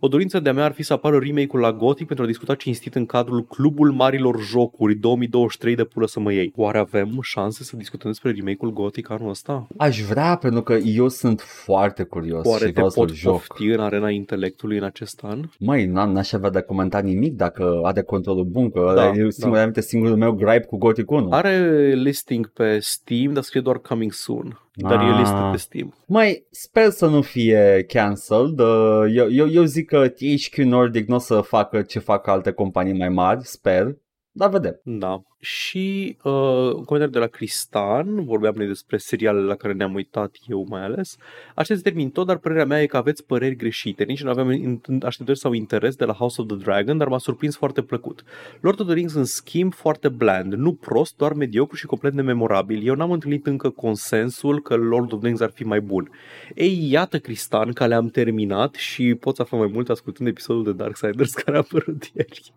O dorință de-a mea ar fi să apară remake-ul la Gothic pentru a discuta cinstit în cadrul Clubul Marilor Jocuri 2023 de pulă să mă iei. Oare avem șanse să discutăm despre remake-ul Gothic anul ăsta? Aș vrea, pentru că eu sunt foarte curios Oare și te vreau să-l pot joc. pofti în arena intelectului în acest an? Măi, n- n-aș avea de comentat nimic dacă are controlul bun, că Da, da, e singur, da. da. singurul meu gripe cu Gothic 1. Are listing pe Steam, dar scrie doar coming soon. Dar e Ah. listă pe Steam. Mai sper să nu fie cancelled. Uh, Eu, eu, eu zic că THQ Nordic nu o să facă ce fac alte companii mai mari, sper. Dar vedem. Da. Și uh, comentarii de la Cristan, vorbeam noi despre serialele la care ne-am uitat eu mai ales. Așa se termin tot, dar părerea mea e că aveți păreri greșite. Nici nu aveam in- așteptări sau interes de la House of the Dragon, dar m-a surprins foarte plăcut. Lord of the Rings, în schimb, foarte bland. Nu prost, doar mediocru și complet nememorabil. Eu n-am întâlnit încă consensul că Lord of the Rings ar fi mai bun. Ei, iată, Cristan, că le-am terminat și poți afla mai mult ascultând episodul de Darksiders [LAUGHS] care a apărut ieri.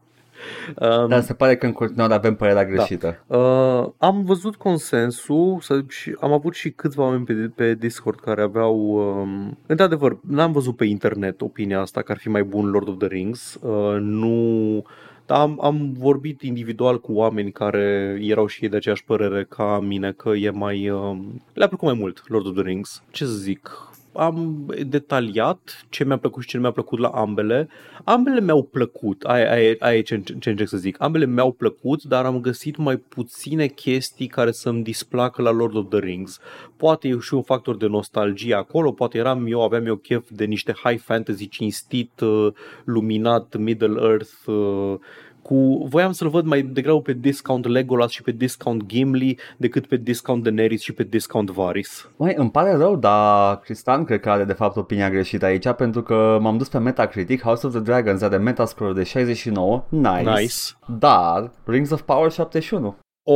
Um, Dar se pare că în continuare avem părerea greșită. Uh, am văzut consensul să, și am avut și câțiva oameni pe, pe Discord care aveau... Um, într-adevăr, n-am văzut pe internet opinia asta că ar fi mai bun Lord of the Rings. Uh, nu... Dar am, am vorbit individual cu oameni care erau și ei de aceeași părere ca mine că e mai... Um, le-a plăcut mai mult Lord of the Rings. Ce să zic? Am detaliat ce mi-a plăcut și ce nu mi-a plăcut la ambele. Ambele mi-au plăcut, aia, aia, aia e ce, ce încerc să zic. Ambele mi-au plăcut, dar am găsit mai puține chestii care să-mi displacă la Lord of the Rings. Poate e și un factor de nostalgie acolo, poate eram eu, aveam eu chef de niște high fantasy cinstit, uh, luminat, Middle Earth, uh, cu, voiam să-l văd mai degrabă pe discount Legolas și pe discount Gimli decât pe discount Daenerys și pe discount Varys. Mai îmi pare rău, dar Cristian cred că are de fapt opinia greșită aici pentru că m-am dus pe Metacritic, House of the Dragons are metascore de 69, nice, Nice. dar Rings of Power 71. O,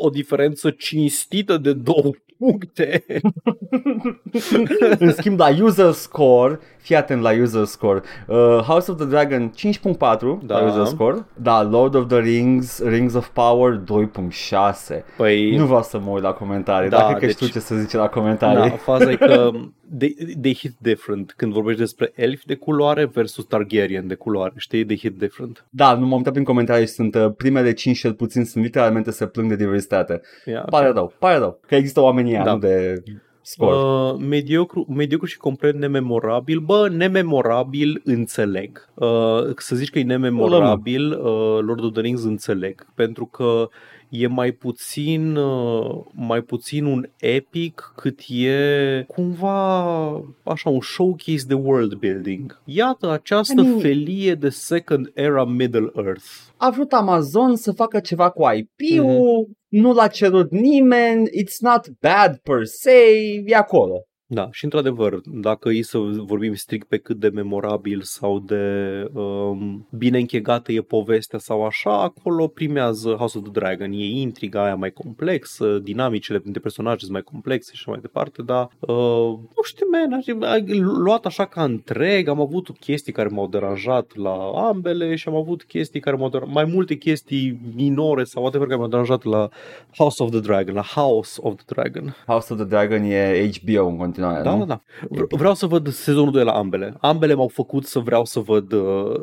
o diferență cinstită de două puncte. [LAUGHS] În schimb, la user score, fii atent la user score, uh, House of the Dragon 5.4 Da. la user score, dar Lord of the Rings, Rings of Power 2.6. Păi, Nu vreau să mă uit la comentarii, Da, dar cred că deci- știu ce să zice la comentarii. da, faza e că [LAUGHS] they, they hit different când vorbești despre elfi de culoare versus Targaryen de culoare, știi? They hit different. Da, nu m-am uitat prin comentarii și sunt uh, primele 5 cel puțin sunt literalmente se plâng de diversitate. Yeah. Pare rău, pare rău că există oamenii ăia, Da. nu de score. Uh, mediocru, mediocru și complet nememorabil. Bă, nememorabil înțeleg. Uh, să zici că e nememorabil, uh, Lord of the Rings înțeleg. Pentru că e mai puțin, uh, mai puțin un epic cât e cumva așa un showcase de world building. Iată această I mean- felie de second era Middle Earth. A vrut Amazon să facă ceva cu IP-ul, Mhm. Nu l-a cerut nimeni, it's not bad per se, e acolo. Da, și într-adevăr, dacă e să vorbim strict pe cât de memorabil sau de um, bine închegată e povestea sau așa, acolo primează House of the Dragon. E intriga aia mai complexă, dinamicile dintre personaje sunt mai complexe și așa mai departe, dar uh, nu știu, man, aș- a- luat așa ca întreg, am avut chestii care m-au deranjat la ambele și am avut chestii care m-au deranjat, mai multe chestii minore sau whatever care m-au deranjat la House of the Dragon, la House of the Dragon. House of the Dragon e HBO în continuare. continuare, Da, nu? da, da. V- Vreau să văd sezonul 2 la ambele. Ambele m-au făcut să vreau să văd uh,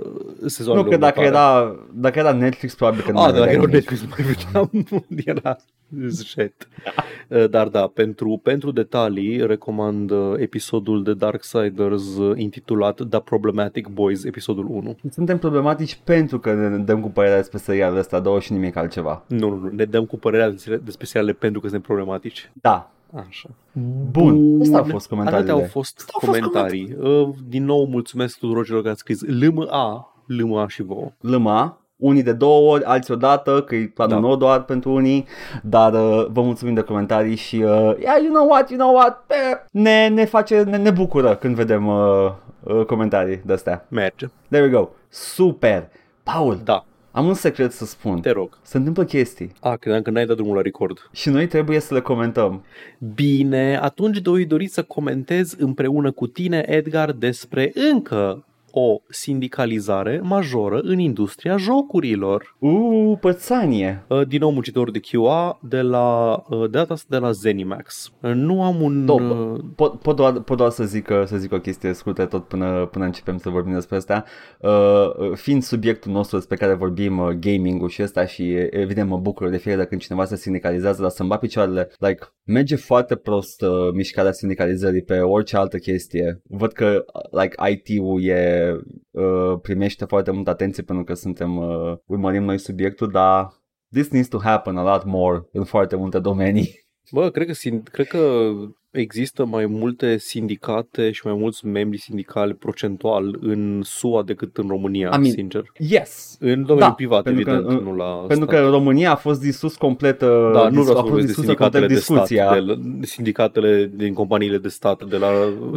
sezonul Nu, că dacă era, dacă era Netflix, probabil că nu Ah, mai da, dacă vedeai era nimic. Netflix, mai vedeam, era shit. Uh, Dar da, pentru, pentru detalii recomand uh, episodul de Darksiders uh, intitulat The Problematic Boys, episodul 1. Suntem problematici pentru că ne dăm cu părerea despre serialul ăsta, două și nimic altceva. Nu, nu, nu, ne dăm cu părerea despre despre seriale pentru că suntem problematici. Da. Așa. Bun. Astea au fost comentariile. Atâtea au fost au fost comentarii. Uh, Din nou mulțumesc tuturor celor care ați scris LMA, LMA și vouă. Lăma, unii de două ori, alții odată, că e planul Da. nou doar pentru unii, dar uh, vă mulțumim de comentarii și uh, yeah, you know what, you know what, eh, ne, ne face, ne, ne bucură când vedem uh, uh, comentarii de astea. Merge. There we go. Super. Paul, Da, am un secret să spun. te rog. Se întâmplă chestii A, credeam că n-ai dat drumul la record. și noi trebuie să le comentăm. Bine, atunci doi dori să comentez împreună cu tine, Edgar, despre încă o sindicalizare majoră în industria jocurilor. Uuu, pățanie. Uh, Din nou muncitor de QA de la uh, de data asta de la Zenimax. Uh, Nu am un Top. uh, Pot, pot, doar, pot doar să zic, uh, să zic o chestie scurtă tot până, până începem să vorbim despre asta. Uh, fiind subiectul nostru despre care vorbim, uh, gaming-ul și ăsta și e- evident mă bucur de fiecare dată când cineva se sindicalizează, dar să-mi bat picioarele. Like, merge foarte prost uh, mișcarea sindicalizării pe orice altă chestie. Văd că uh, like, IT-ul e, uh, primește foarte multă atenție pentru că suntem, uh, urmărim noi subiectul, dar this needs to happen a lot more în foarte multe domenii. Bă, cred că, sin- cred că există mai multe sindicate și mai mulți membri sindicali procentual în SUA decât în România, I mean, sincer. Yes! În domeniul Da, privat, pentru că, evident, uh, nu la Pentru stat. că România a fost disus complet, uh, Da, nu dis- vreau a să fost vorbesc de disusă sindicatele complet de stat, discuția. de, la- de sindicatele din companiile de stat de la,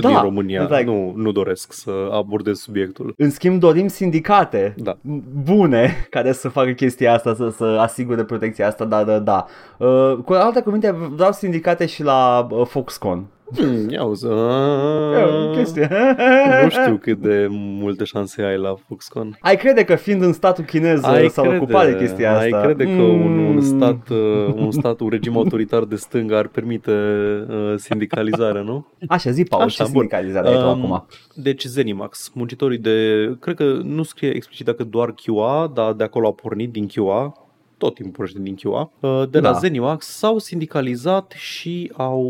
Da, din România. like- Nu, nu doresc să abordez subiectul. În schimb dorim sindicate Da. bune care să facă chestia asta, să, să asigure protecția asta, dar da, da. Uh, cu alte cuvinte, vreau sindicate și la uh, Foxconn. Hmm, ia uzi. E o chestie. Nu știu cât de multe șanse ai la Foxconn. Ai crede că fiind în statul chinez uh, Ai s-au crede, ocupat de chestia asta. ai crede că un, un Mm. stat, uh, un stat, un regim autoritar de stânga ar permite uh, sindicalizarea, nu? Așa, zi, Paul, Așa, ce bun. sindicalizare ai tu Um, acum? Deci Zenimax, muncitorii de, cred că nu scrie explicit dacă doar QA, dar de acolo a pornit din QA, tot timpul pornește din QA, uh, de la Da. Zenimax s-au sindicalizat și au,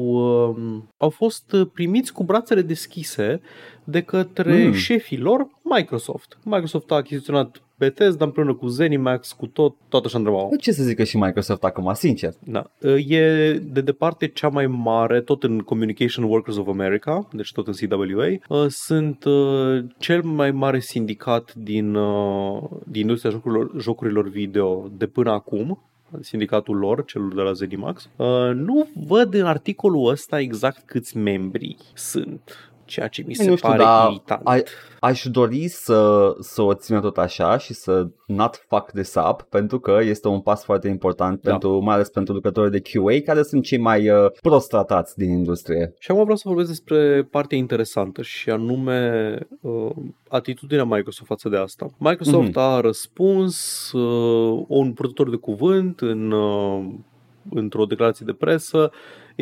um, au fost uh, primiți cu brațele deschise de către Mm. șefii lor Microsoft. Microsoft a achiziționat Bethesda împreună cu Zenimax, cu tot, tot așa întrebau. Ce să zică și Microsoft acum, sincer? Da. E de departe cea mai mare, tot în Communication Workers of America, deci tot în CWA, uh, sunt uh, cel mai mare sindicat din, uh, din industria jocurilor, jocurilor video de până acum, sindicatul lor, celul de la Zenimax. Uh, Nu văd în articolul ăsta exact câți membri sunt, ceea ce mi se Nu știu, pare dar irritant. ai- Aș dori să, să o țină tot așa și să not fuck this up pentru că este un pas foarte important Da. pentru, mai ales pentru lucrătorii de QA care sunt cei mai uh, prost tratați din industrie. Și acum vreau să vorbesc despre partea interesantă și anume uh, atitudinea Microsoft față de asta. Microsoft Mhm. a răspuns uh, un purtător de cuvânt în, uh, într-o declarație de presă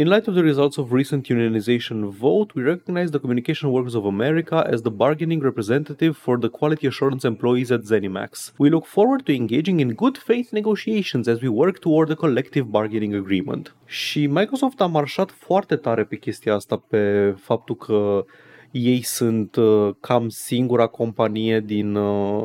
In light of the results of recent unionization vote, we recognize the Communication Workers of America as the bargaining representative for the quality assurance employees at Zenimax. We look forward to engaging in good faith negotiations as we work toward a collective bargaining agreement. Și Microsoft a marșat foarte tare pe chestia asta, pe faptul că ei sunt uh, cam singura companie din uh,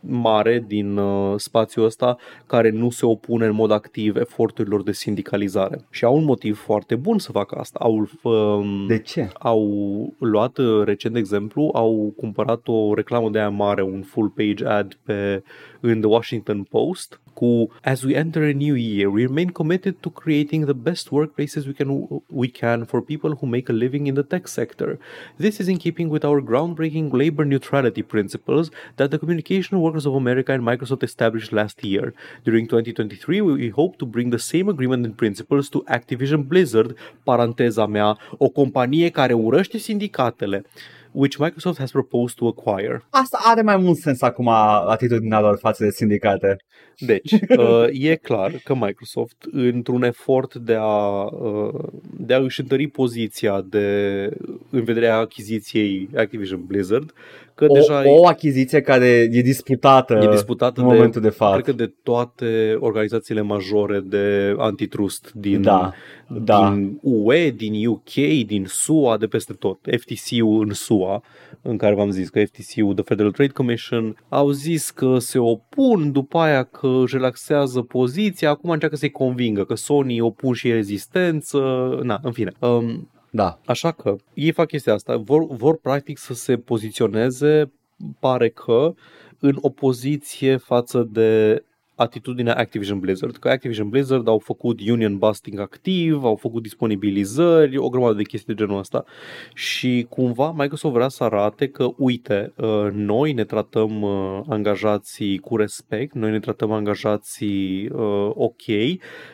mare din uh, spațiul ăsta care nu se opune în mod activ eforturilor de sindicalizare. Și au un motiv foarte bun să facă asta. Au um, De ce? au luat uh, recent de exemplu, au cumpărat o reclamă de aia mare, un full page ad pe în The Washington Post cu As we enter a new year, we remain committed to creating the best workplaces we can we can for people who make a living in the tech sector. This is in keeping with our groundbreaking labor neutrality principles that the Communication Workers of America and Microsoft established last year. During 2023, we we hope to bring the same agreement and principles to Activision Blizzard, paranteza mea, o companie care urăște sindicatele, which Microsoft has proposed to acquire. Asta are mai mult sens acum atitudinea lor față de sindicate. Deci, [LAUGHS] uh, e clar că Microsoft, într-un efort de a, uh, de a își întări poziția de, în vederea achiziției Activision Blizzard, că O, deja o achiziție care e disputată, e disputată în de, momentul de față. cred că de toate organizațiile majore de antitrust din, Da, da. din UE, din UK, din SUA, de peste tot. FTC-ul în SUA, în care v-am zis că FTC-ul, The Federal Trade Commission, au zis că se opun, după aia că își relaxează poziția, acum încearcă să-i convingă că Sony opun și rezistență, na, în fine. Um, Da. Așa că ei fac chestia asta, vor, vor practic să se poziționeze, pare că, în opoziție față de atitudinea Activision Blizzard, că Activision Blizzard au făcut union busting activ, au făcut disponibilizări, o grămadă de chestii de genul ăsta și cumva Microsoft vrea să arate că, uite, uh, noi ne tratăm uh, angajații cu respect, noi ne tratăm angajații uh, ok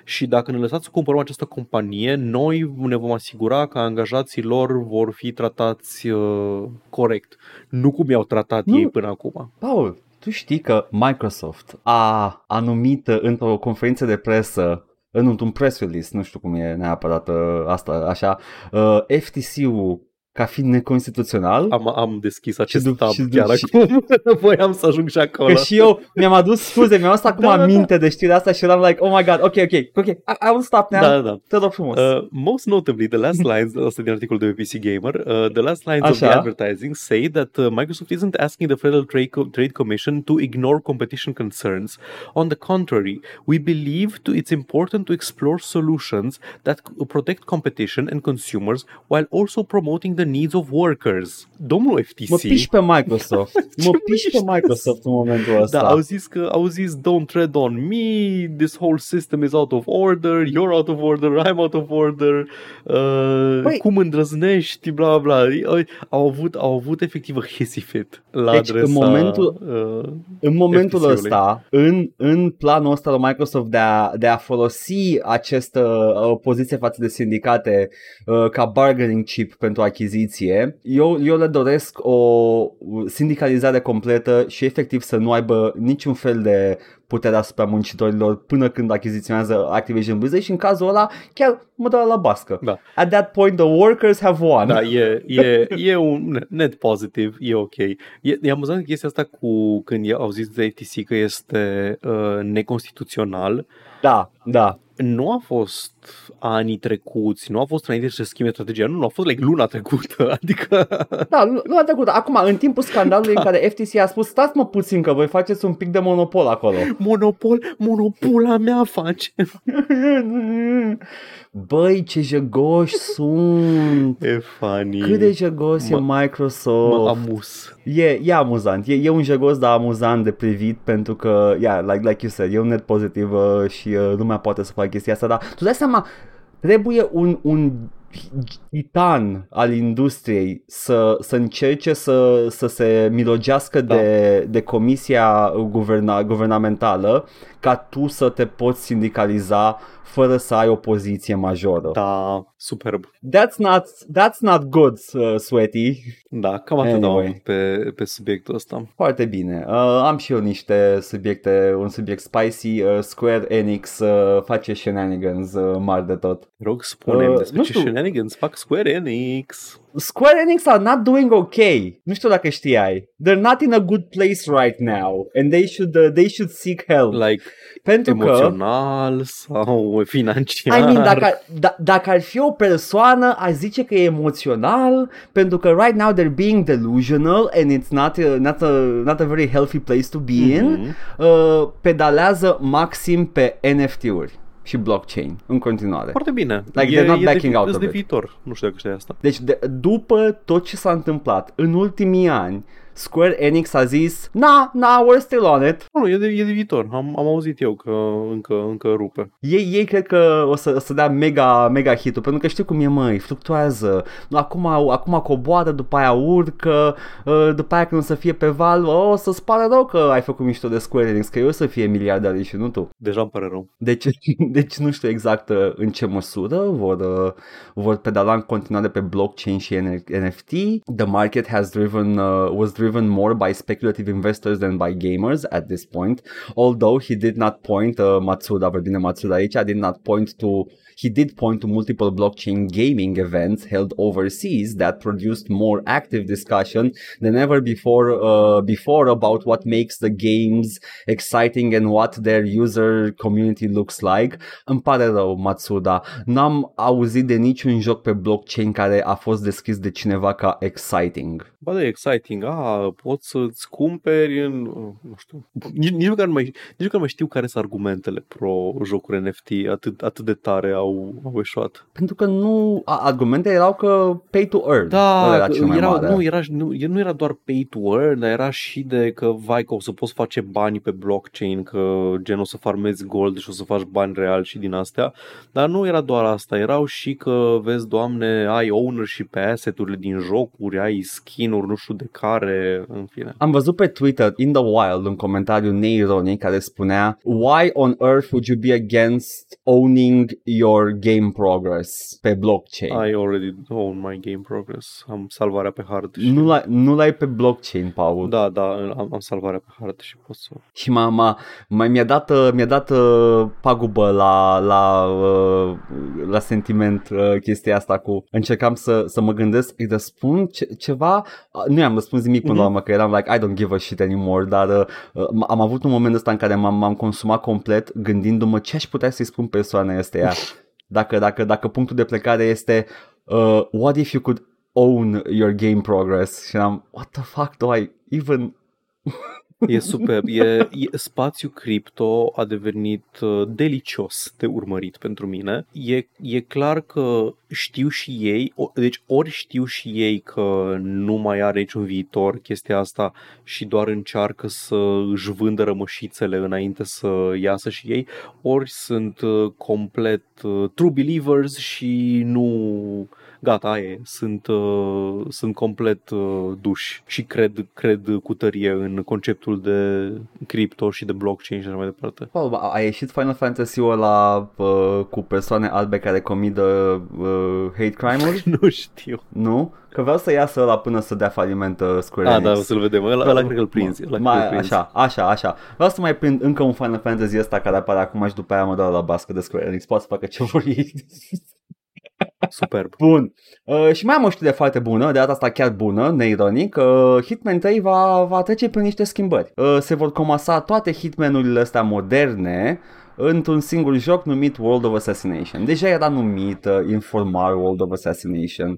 și dacă ne lăsați să cumpărăm această companie, noi ne vom asigura că angajații lor vor fi tratați uh, corect, nu cum i-au tratat Nu. ei până acum. Paul, tu știi că Microsoft a, a numit uh, într-o conferință de presă în un press release, nu știu cum e neapărat uh, asta, așa, uh, FTC-ul ca fiind neconstituțional. Am, am deschis acest dup- tab și dup- chiar și- acum. [LAUGHS] Voiam să ajung și acolo. Că și eu mi-am adus scuze, mi-am adus acum Da, da, da. aminte de știrea asta și eram like, oh my god, ok, ok, ok, I, I will stop now, Da, da, da. te rog frumos. Uh, most notably, the last lines, [LAUGHS] asta din articolul de pe PC Gamer, uh, the last lines of the Așa. advertising say that uh, Microsoft isn't asking the Federal Trade, Co- Trade Commission to ignore competition concerns. On the contrary, we believe to, it's important to explore solutions that c- protect competition and consumers while also promoting the needs of workers. Domnul FTC... mă piși pe Microsoft, [LAUGHS] mă Ce piși pe mișto. Microsoft în momentul ăsta. Da, au zis că au zis don't tread on me, this whole system is out of order, you're out of order, I'm out of order. Uh, Păi- cum îndrăznești, bla bla. Au, au avut au avut efectiv a hissy fit la Deci, în adresa momentul- uh, În momentul FTC-ului. ăsta, în, în planul ăsta lui Microsoft de a, de a folosi această uh, poziție față de sindicate uh, ca bargaining chip pentru achiziție, eu, eu le doresc o sindicalizare completă și efectiv să nu aibă niciun fel de putere asupra muncitorilor până când achiziționează Activision Blizzard și în cazul ăla chiar mă dă la bască. Da. At that point the workers have won. Da, e, e, e un net pozitiv, e ok. E, e amuzant chestia asta cu când au zis de FTC că este uh, neconstituțional. da, da. Nu a fost anii trecuți, nu a fost înainte să schimbe strategia, nu, nu a fost like luna trecută, [LAUGHS] adică Da, nu, nu a trecut. Acum, în timpul scandalului în care FTC a spus stați mă puțin că voi faceți un pic de monopol acolo. monopol, monopola mea face. [LAUGHS] Băi, ce jegoși sunt! E funny. Cât de jegos Mă- e Microsoft. mă amus. E, e amuzant, e, e un jegos, dar amuzant de privit pentru că, yeah, like, like you said, e un net pozitiv uh, și uh, lumea poate să facă chestia asta, dar tu dai seama, trebuie un, un titan al industriei să, să încerce să, să se milogească Da. de, de comisia guverna, guvernamentală ca tu să te poți sindicaliza fără să ai o poziție majoră. Da, superb. That's not, that's not good, uh, Sweaty. Da, cam atât Anyway. anyway. pe, pe subiectul ăsta. Foarte bine. Uh, am și eu niște subiecte, un subiect spicy. Uh, Square Enix uh, face shenanigans uh, mari de tot. Rog, spune Uh, despre nu ce știu. shenanigans fac Square Enix. Square Enix are not doing okay. Nu știu dacă știai. They're not in a good place right now and they should uh, they should seek help. Like, Pentru că emoțional sau financiar. I mean, dacă, da, dacă ar fi o persoană, aș zice că e emoțional, pentru că right now they're being delusional and it's not, uh, not, a, not a very healthy place to be in. Mhm. Uh, pedalează maxim pe NFT-uri și blockchain în continuare. Foarte bine. Like, they're not e backing de, out e of de it. viitor. Nu știu dacă știi asta. Deci de, după tot ce s-a întâmplat în ultimii ani, Square Enix a zis, na, na, we're still on it. Nu, e de, e de viitor. Am, am auzit eu că încă, încă rupe. Ei, ei cred că o să, o să dea mega, mega hit pentru că știu cum e, măi, fluctuează. Acum, acum coboară, după aia urcă, uh, după aia când o să fie pe val, o să-ți pare rău că ai făcut mișto de Square Enix, că eu o să fie miliardari și nu tu. Deja îmi pare rău. Deci, [LAUGHS] deci nu știu exact uh, în ce măsură vor, uh, vor pedala în continuare pe blockchain și NFT. The market has driven, uh, was driven more by speculative investors than by gamers at this point, although he did not point, uh, Matsuda, vorbim de Matsuda did not point to He did point to multiple blockchain gaming events held overseas that produced more active discussion than ever before uh, before about what makes the games exciting and what their user community looks like. Îmi pare rău, Matsuda. N-am auzit de niciun joc pe blockchain care a fost deschis de cineva ca exciting. Ba da, exciting. A, poți să-ți cumperi în... Nu știu. Nici, nici, măcar nu mai, nici nu mai știu care sunt argumentele pro jocuri NFT. Atât, atât de tare au, au eșuat. Pentru că nu... Argumentele erau că pay to earn. Da, era, cel mai era, mare. nu, era, nu, nu era doar pay to earn, dar era și de că, vai, că o să poți face bani pe blockchain, că gen o să farmezi gold și o să faci bani real și din astea. Dar nu era doar asta, erau și că, vezi, doamne, ai ownership pe asset-urile din jocuri, ai skin-uri, nu știu de care, în fine. Am văzut pe Twitter, in the wild, un comentariu neironic care spunea Why on earth would you be against owning your game progress pe blockchain? I already own my game progress. Am salvarea pe hard. Și... Nu, l-ai, nu l-ai pe blockchain, Paul. Da, da, am, am salvarea pe hard și pot să... Și m-a, m-a, mai mi-a dat, uh, mi-a dat uh, pagubă la, la, uh, la sentiment uh, chestia asta cu încercam să, să mă gândesc, îi răspund ce, ceva, uh, nu i-am răspuns nimic până Mhm. la urmă, că eram like, I don't give a shit anymore, dar uh, uh, am avut un moment ăsta în care m-am, m-am consumat complet gândindu-mă ce aș putea să-i spun persoana este ea. [LAUGHS] Dacă, dacă, dacă punctul de plecare este uh, what if you could own your game progress? Și am what the fuck do I even E super. E, e, spațiu cripto a devenit uh, delicios de urmărit pentru mine. E, e clar că știu și ei, o, deci ori știu și ei că nu mai are niciun viitor chestia asta și doar încearcă să își vândă rămășițele înainte să iasă și ei, ori sunt uh, complet uh, true believers și nu gata, aia e, sunt, uh, sunt complet uh, duși și cred, cred cu tărie în conceptul de cripto și de blockchain și așa mai departe. Paul, a, a ieșit Final Fantasy-ul ăla uh, cu persoane albe care comidă uh, hate crime-uri? [LAUGHS] nu știu. nu? Că vreau să iasă ăla până să dea faliment uh, Square Ah, Enix. da, o să-l vedem. Ăla, ăla cred că îl prinzi. Ăla cred că îl mai, prinzi. așa, așa, așa. Vreau să mai prind încă un Final Fantasy ăsta care apare acum și după aia mă dau la bască de Square Enix. Poate să facă ce vor ei. [LAUGHS] Superb. [LAUGHS] Bun. Uh, și mai am o știre foarte bună, de data asta chiar bună, neironic. Uh, Hitman 3 va, va trece prin niște schimbări. Uh, se vor comasa toate Hitmanurile astea moderne într-un singur joc numit World of Assassination. Deja era numit uh, informal World of Assassination.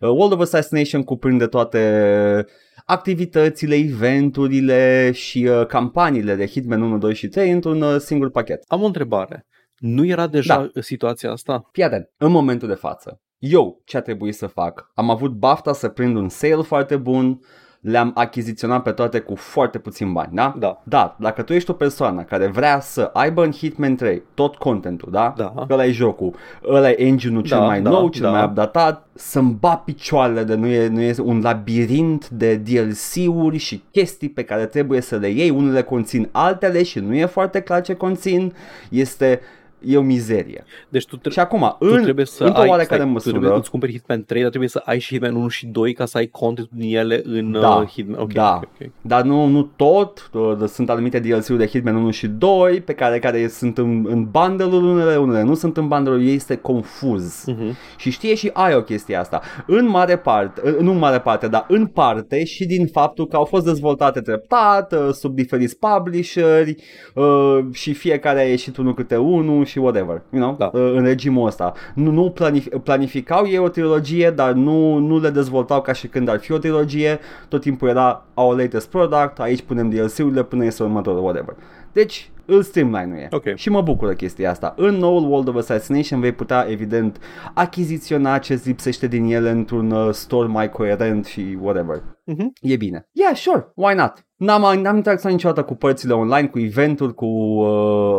Uh, World of Assassination cuprinde toate activitățile, eventurile și uh, campaniile de Hitman 1, 2 și 3 într-un uh, singur pachet. Am o întrebare. Nu era deja da. situația asta? Fii atent, în momentul de față, eu ce a trebuit să fac? Am avut bafta să prind un sale foarte bun, le-am achiziționat pe toate cu foarte puțin bani, da? Da. Dar dacă tu ești o persoană care vrea să aibă în Hitman 3 tot contentul, da? Da. Ăla e jocul, ăla e engine-ul cel Da, mai da, nou, cel da. mai updatat, să-mi bat picioarele de nu e, nu e un labirint de DLC-uri și chestii pe care trebuie să le iei, unele conțin altele și nu e foarte clar ce conțin, este e o mizerie. Deci tu, tre- Și acum, tu în, trebuie să într-o ai, oarecare stai, tu măsură, trebuie să cumperi Hitman 3, dar trebuie să ai și Hitman 1 și 2 ca să ai content din ele în Da, uh, Hitman. Okay, da. okay, okay. dar nu, nu tot, uh, sunt anumite DLC-uri de Hitman 1 și 2 pe care, care sunt în, în bundle-uri unele, unele nu sunt în bundle-uri, este confuz. Uh-huh. Și știe și ai o chestie asta. În mare parte, în- nu în mare parte, dar în parte și din faptul că au fost dezvoltate treptat, uh, sub diferiți publisheri uh, și fiecare a ieșit unul câte unul și whatever, you know, Da. uh, în regimul ăsta. Nu, nu planif- planificau ei o trilogie, dar nu, nu le dezvoltau ca și când ar fi o trilogie, tot timpul era our latest product, aici punem DLC-urile până este următorul, whatever. Deci, îl streamline Ok. Și mă bucură chestia asta. În noul World of Assassination vei putea, evident, achiziționa ce lipsește din ele într-un uh, store mai coerent și whatever. Mhm. E bine. Yeah, sure, why not? N-am, n-am interacționat niciodată cu părțile online, cu eventuri, cu uh,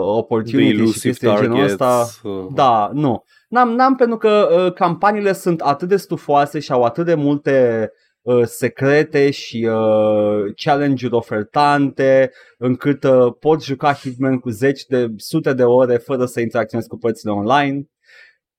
The opportunity și elusive chestii de genul targets. ăsta. uh, Da, nu. N-am, n-am pentru că uh, campaniile sunt atât de stufoase și au atât de multe uh, secrete și uh, challenge-uri ofertante încât uh, pot juca Hitman cu zeci de sute de ore fără să interacționez cu părțile online.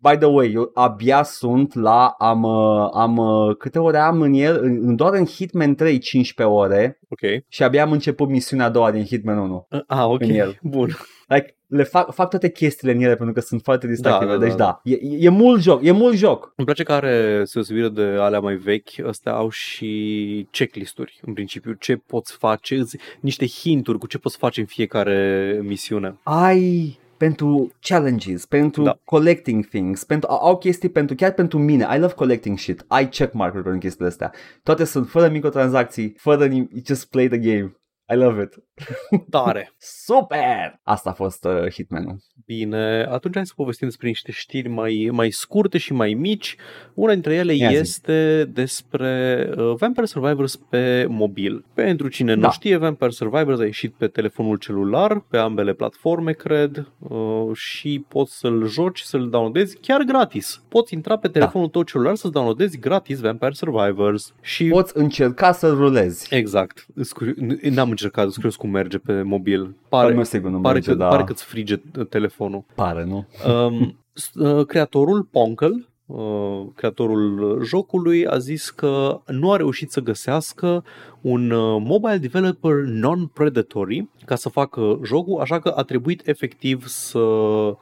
By the way, eu abia sunt la, am, uh, am uh, câte ore am în el, în, doar în Hitman 3 15 ore Ok. și abia am început misiunea a doua din Hitman 1. Ah, ok. În el. Bun. Like, le fac, fac toate chestiile în ele pentru că sunt foarte distractive. Da, da, deci da. da, e, e mult joc, e mult joc. Îmi place că are, se deosebire de alea mai vechi, astea au și checklisturi, în principiu, ce poți face, îți- niște hinturi cu ce poți face în fiecare misiune. Ai pentru challenges, pentru Da. da. collecting things, pentru, au, au chestii pentru, chiar pentru mine, I love collecting shit, ai checkmark-uri pentru chestiile astea. Toate sunt fără microtransacții, fără nim- you just play the game. I love it. [LAUGHS] Tare! Super! Asta a fost uh, Hitman-ul. Bine, atunci hai să povestim despre niște știri mai, mai scurte și mai mici. Una dintre ele Ia zi. este despre uh, Vampire Survivors pe mobil. Pentru cine nu Da. știe, Vampire Survivors a ieșit pe telefonul celular, pe ambele platforme, cred, uh, și poți să-l joci, să-l downloadezi chiar gratis. Poți intra pe telefonul tău celular să-ți downloadezi gratis Vampire Survivors. Și Poți încerca să rulezi. Exact. Îs curi- n- N-am încercat, sunt curios cum merge pe mobil. Al Pare, meu sigur nu pare, merge, că, da. pare că-ți frige uh, telefonul. Pare, nu? Um, [LAUGHS] s- uh, creatorul Ponkel, uh, creatorul jocului, a zis că nu a reușit să găsească un uh, mobile developer non-predatory ca să facă jocul, așa că a trebuit efectiv să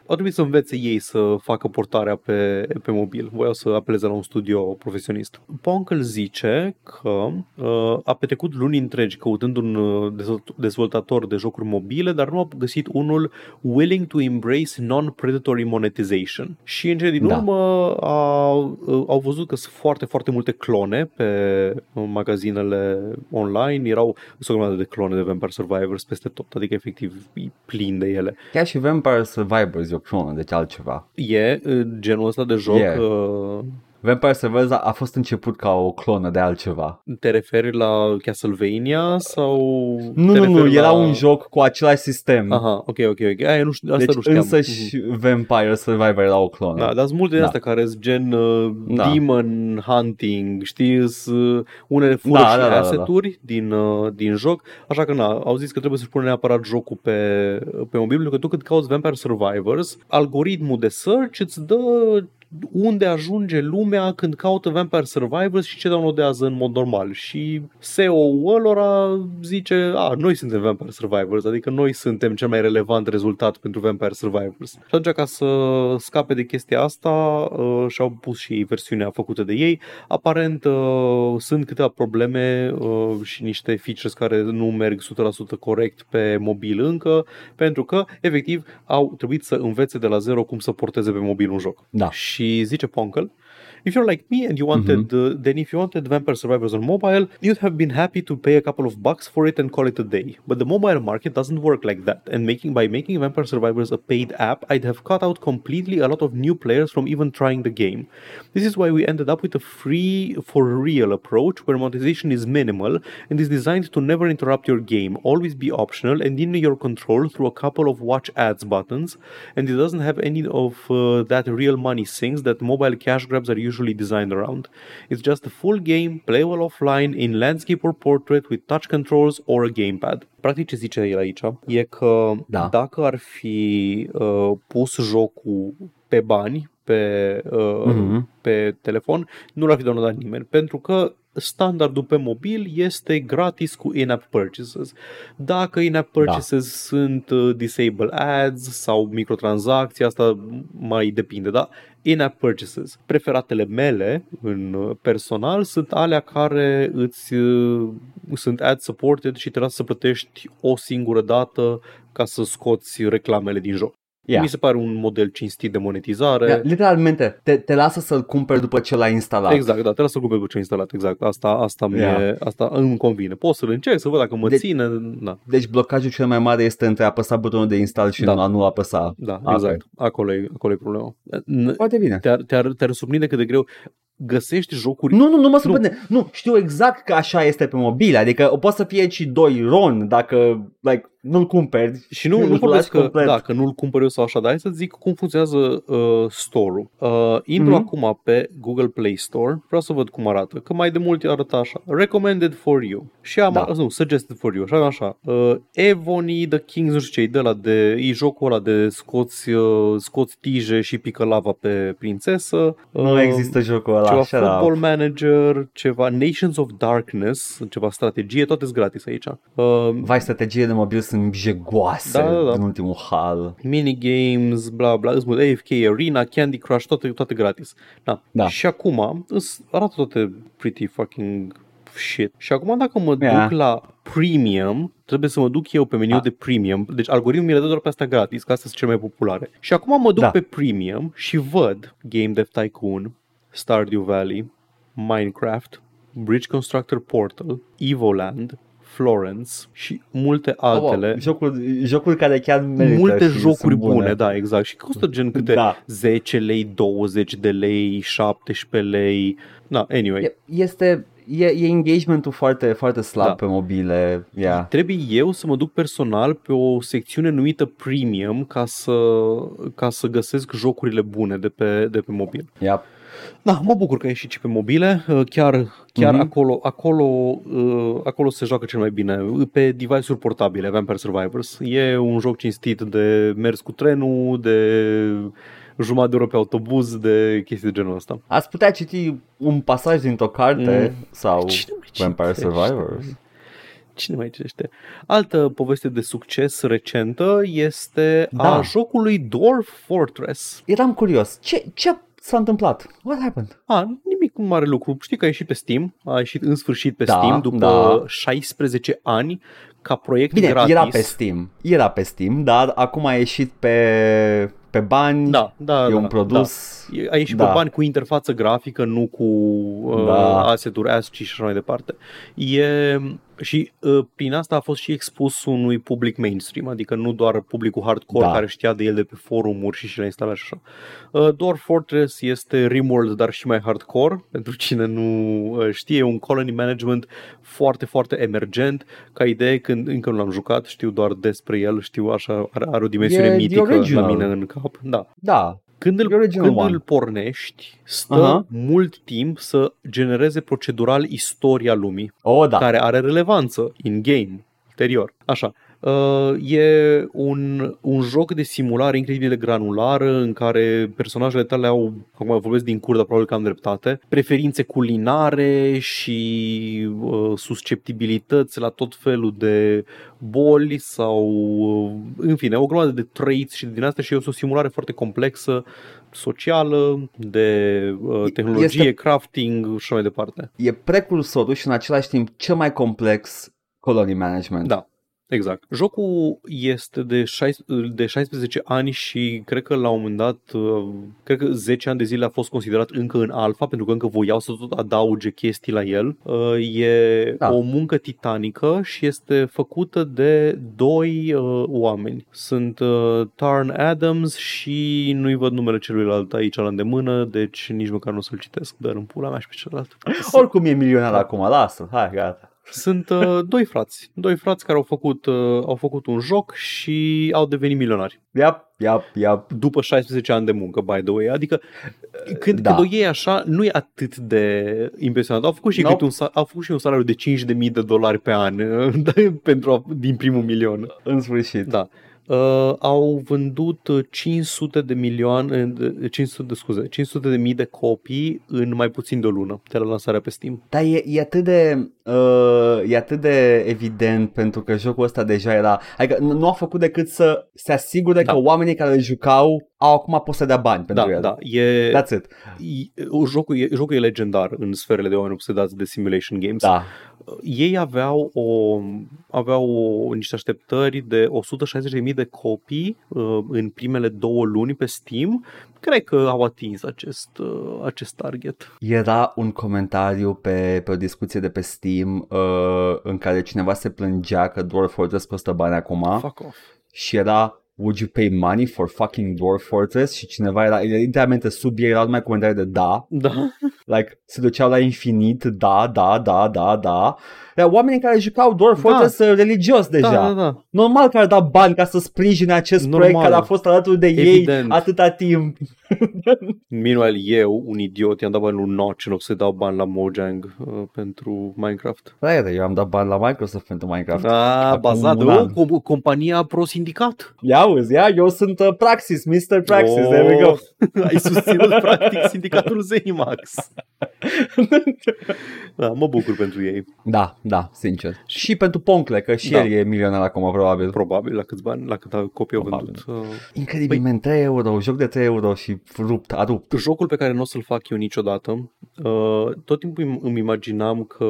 a trebuit să învețe ei să facă portarea pe, pe mobil. Voiau să apeleze la un studio profesionist. Ponkel zice că uh, a petrecut luni întregi căutând un uh, dezvolt- dezvoltator de jocuri mobile, dar nu a găsit unul willing to embrace non-predatory monetization. Și în cele din Da. urmă a, au văzut că sunt foarte, foarte multe clone pe magazinele online. Erau sunt o grămadă de clone de Vampire Survivors peste tot, adică efectiv e plin de ele. Chiar și Vampire Survivors e o clonă, deci altceva. E uh, genul ăsta de joc, E. uh, Vampire Survivors a, a fost început ca o clonă de altceva. te referi la Castlevania sau... Nu, te nu, nu, referi era la... un joc cu același sistem. Aha, ok, ok, ok. Aia nu știu, asta deci nu știam. însă și Vampire Survivor era o clonă. Da, dar sunt multe din Da. astea care sunt gen uh, Da. demon hunting, știi, sunt, uh, unele fură Da, și da, da, da, asset-uri din, uh, din joc, așa că na, au zis că trebuie să-și pună neapărat jocul pe, pe mobil, pentru că tu când cauți Vampire Survivors, algoritmul de search îți dă unde ajunge lumea când caută Vampire Survivors și ce downloadează în mod normal. Și SEO-ul ălora zice, a, noi suntem Vampire Survivors, adică noi suntem cel mai relevant rezultat pentru Vampire Survivors. Și atunci, ca să scape de chestia asta, uh, și-au pus și ei versiunea făcută de ei. Aparent uh, sunt câteva probleme uh, și niște features care nu merg 100% corect pe mobil încă, pentru că, efectiv, au trebuit să învețe de la zero cum să porteze pe mobil un joc. Da. Și zice Ponkel, If you're like me and you wanted, uh, then if you wanted Vampire Survivors on mobile, you'd have been happy to pay a couple of bucks for it and call it a day. But the mobile market doesn't work like that, and making by making Vampire Survivors a paid app, I'd have cut out completely a lot of new players from even trying the game. This is why we ended up with a free for real approach where monetization is minimal and is designed to never interrupt your game, always be optional and in your control through a couple of watch ads buttons, and it doesn't have any of uh, that real money things that mobile cash grabs are usually designed around. It's just a full game, playable offline, in landscape or portrait with touch controls or a gamepad. Practic ce zice el aici e că Da. dacă ar fi uh, pus jocul pe bani, pe, uh, Mhm. pe telefon, nu l-ar fi downloadat nimeni, pentru că standardul pe mobil este gratis cu in-app purchases. Dacă in-app purchases da. sunt uh, disable ads sau microtransacții, asta mai depinde, da? In-app purchases. Preferatele mele în uh, personal sunt alea care îți uh, sunt ad supported și trebuie să plătești o singură dată ca să scoți reclamele din joc. Yeah. Mi se pare un model cinstit de monetizare. Yeah, literalmente, te, te lasă să-l cumperi după ce l-ai instalat. Exact, da, trebuie să cumperi cu ce instalat, exact. Asta, asta, mie, Yeah. asta îmi convine. Pot să-l încerc, să văd dacă mă De- ține. Da, Deci blocajul cel mai mare este între a apăsa butonul de install și Da. nu a nu apăsa. da, Ok. exact. Acolo e, acolo e problema. N- Foarte bine. Te-ar, te-ar, te-ar surprinde cât de greu găsești jocuri Nu, nu, nu mă surprinde. Nu. nu, știu exact că așa este pe mobile. Adică o poate să fie și 2 RON dacă like, nu-l cumperi. Și nu, nu îl vorbesc lași că, complet. da, că nu-l cumpăr eu sau așa, dar hai să zic cum funcționează uh, store-ul. Uh, intru Mhm. acum pe Google Play Store, vreau să văd cum arată, că mai de mult arăta așa, recommended for you. Și am, Da. nu, suggested for you, și am așa, uh, Evony, The Kings, nu știu ce, e de la de, e jocul ăla de scoți, uh, scoți tije și pică lava pe prințesă. Nu Uh, există jocul ăla. ceva Shut up. Football Manager, ceva Nations of Darkness, ceva strategie, toate sunt gratis aici. Uh, Vai, strategiile de mobil sunt jegoase Da, da, da. în ultimul hal. minigames, bla bla, îți mult AFK Arena, Candy Crush, toate, toate gratis. Da. Da. Și acum îs, arată toate pretty fucking shit. Și acum dacă mă Yeah. duc la premium, trebuie să mă duc eu pe meniu Ah. de premium. Deci algoritmul mi le dă doar pe astea gratis, că astea sunt cele mai populare. Și acum mă duc Da. pe premium și văd Game Dev Tycoon, Stardew Valley, Minecraft, Bridge Constructor Portal, Evoland, Florence și multe altele. Oh, jocuri, jocuri care chiar merită Multe și jocuri sunt bune. da, exact. Și costă gen câte Da. 10 lei, 20 de lei, 17 lei. Da, anyway. E- Este, e, e engagementul foarte, foarte slab Da. pe mobile. Yeah. Trebuie eu să mă duc personal pe o secțiune numită Premium ca să, ca să găsesc jocurile bune de pe, de pe mobil. Yep. Da, mă bucur că a ieșit și pe mobile. Uh, Chiar, chiar Mhm. acolo, acolo, uh, acolo se joacă cel mai bine. Pe device-uri portabile, Vampire Survivors. E un joc cinstit de mers cu trenul, de jumătate de oră pe autobuz, de chestii de genul ăsta. Ați putea citi un pasaj dintr-o carte Mm. sau Cine mai Vampire citește? Survivors. Cine mai citește? Altă poveste de succes recentă este Da. a jocului Dwarf Fortress. Eram curios. Ce, ce s-a întâmplat? What happened? A, nimic mare lucru. Știi că a ieșit pe Steam, a ieșit în sfârșit pe Da, Steam după da. 16 ani ca proiect Bine, gratis. era pe Steam. Era pe Steam, dar acum a ieșit pe, pe bani. Da, da, e da, un produs. E- A ieșit Da. pe bani cu interfață grafică, nu cu uh, Da. asset-uri ASCII și așa mai departe. E, și uh, prin asta a fost și expus unui public mainstream, adică nu doar publicul hardcore Da. care știa de el de pe forumuri și și le instala și așa. Uh, Dwarf Fortress este Rimworld, dar și mai hardcore, pentru cine nu uh, știe, e un colony management foarte, foarte emergent, ca idee când încă nu l-am jucat, știu doar despre el, știu așa, are, are o dimensiune E the mitică la original. mine în cap. Da. Da. Când îl, The original când one. îl pornești, stă Aha. mult timp să genereze procedural istoria lumii, Oh, da. care are relevanță in-game, ulterior. Așa. Uh, e un, un joc de simulare incredibil de granulară în care personajele tale au, acum vorbesc din cur, dar probabil că am dreptate, preferințe culinare și uh, susceptibilități la tot felul de boli sau, uh, în fine, o grămadă de traits și din asta și e o simulare foarte complexă, socială, de uh, tehnologie, Este- crafting și așa mai departe. E precursorul și în același timp cel mai complex colony management. Da. Exact. Jocul este de, 16, de 16 ani și cred că la un moment dat, uh, cred că 10 ani de zile a fost considerat încă în alfa, pentru că încă voiau să tot adauge chestii la el. Uh, E Da. o muncă titanică și este făcută de doi uh, oameni. Sunt uh, Tarn Adams și nu-i văd numele celuilalt aici la îndemână, deci nici măcar nu o să-l citesc, dar în pula mea și pe celălalt. Oricum e milionar acum, lasă, hai, gata. Sunt uh, doi frați, doi frați care au făcut, uh, au făcut un joc și au devenit milionari. Iap, iap, iap. După 16 ani de muncă, by the way. Adică când, Da. da. când o iei așa, nu e atât de impresionant. Au făcut și, Nope. nope. un, sa- au făcut și un salariu de 5.000 de dolari pe an uh, [LAUGHS] pentru a, din primul milion. În sfârșit. Da. Uh, au vândut uh, 500 de milioane, de- 500 de scuze, 500 de mii de copii în mai puțin de o lună de la lansarea pe Steam. Dar e, e, atât de, uh, e atât de evident pentru că jocul ăsta deja era... Adică n- nu a făcut decât să se asigure Da. că oamenii care îl jucau au acum poți să dea bani pentru Da, el. da, e, That's it. e, jocul, e, jocul e legendar în sferele de oameni obsedați de simulation games. Da. Ei aveau, o, aveau o, niște așteptări de 160.000 de copii uh, în primele două luni pe Steam. Cred că au atins acest, uh, acest target. Era un comentariu pe, pe o discuție de pe Steam uh, în care cineva se plângea că Dwarf Fortress costă bani acum Fuck off. și era Would you pay money for fucking Dwarf Fortress? Și cineva era, literalmente sub ei era numai comentarii de da, Da. like se duceau la infinit, da, da, da, da, da. Era oamenii care jucau Dwarf Da. Fortress uh, religios deja. Da, da, da. Normal că ar da bani ca să sprijine acest Normal. proiect care a fost alături de Evident. ei atâta timp. [LAUGHS] Meanwhile, eu, un idiot, i-am dat bani lui Notch în loc să dau bani la Mojang uh, pentru Minecraft. Da, iată, eu am dat bani la Microsoft pentru Minecraft. Da, Acum bazat un de an. o com- compania pro-sindicat. Ia uzi, ia, eu sunt uh, Praxis, Mr. Praxis, oh. there we go. [LAUGHS] Ai susținut practic sindicatul Zenimax. [LAUGHS] da, mă bucur pentru ei. Da, da, sincer. Și pentru Poncle, că și Da. el e milionar acum, probabil. Probabil la câți bani, la cât copii au Probabil. vândut. Uh, Incredibil, păi... 3 euro, joc de 3 euro și rupt, a rupt. jocul pe care nu o să-l fac eu niciodată, uh, tot timpul îmi- îmi imaginam că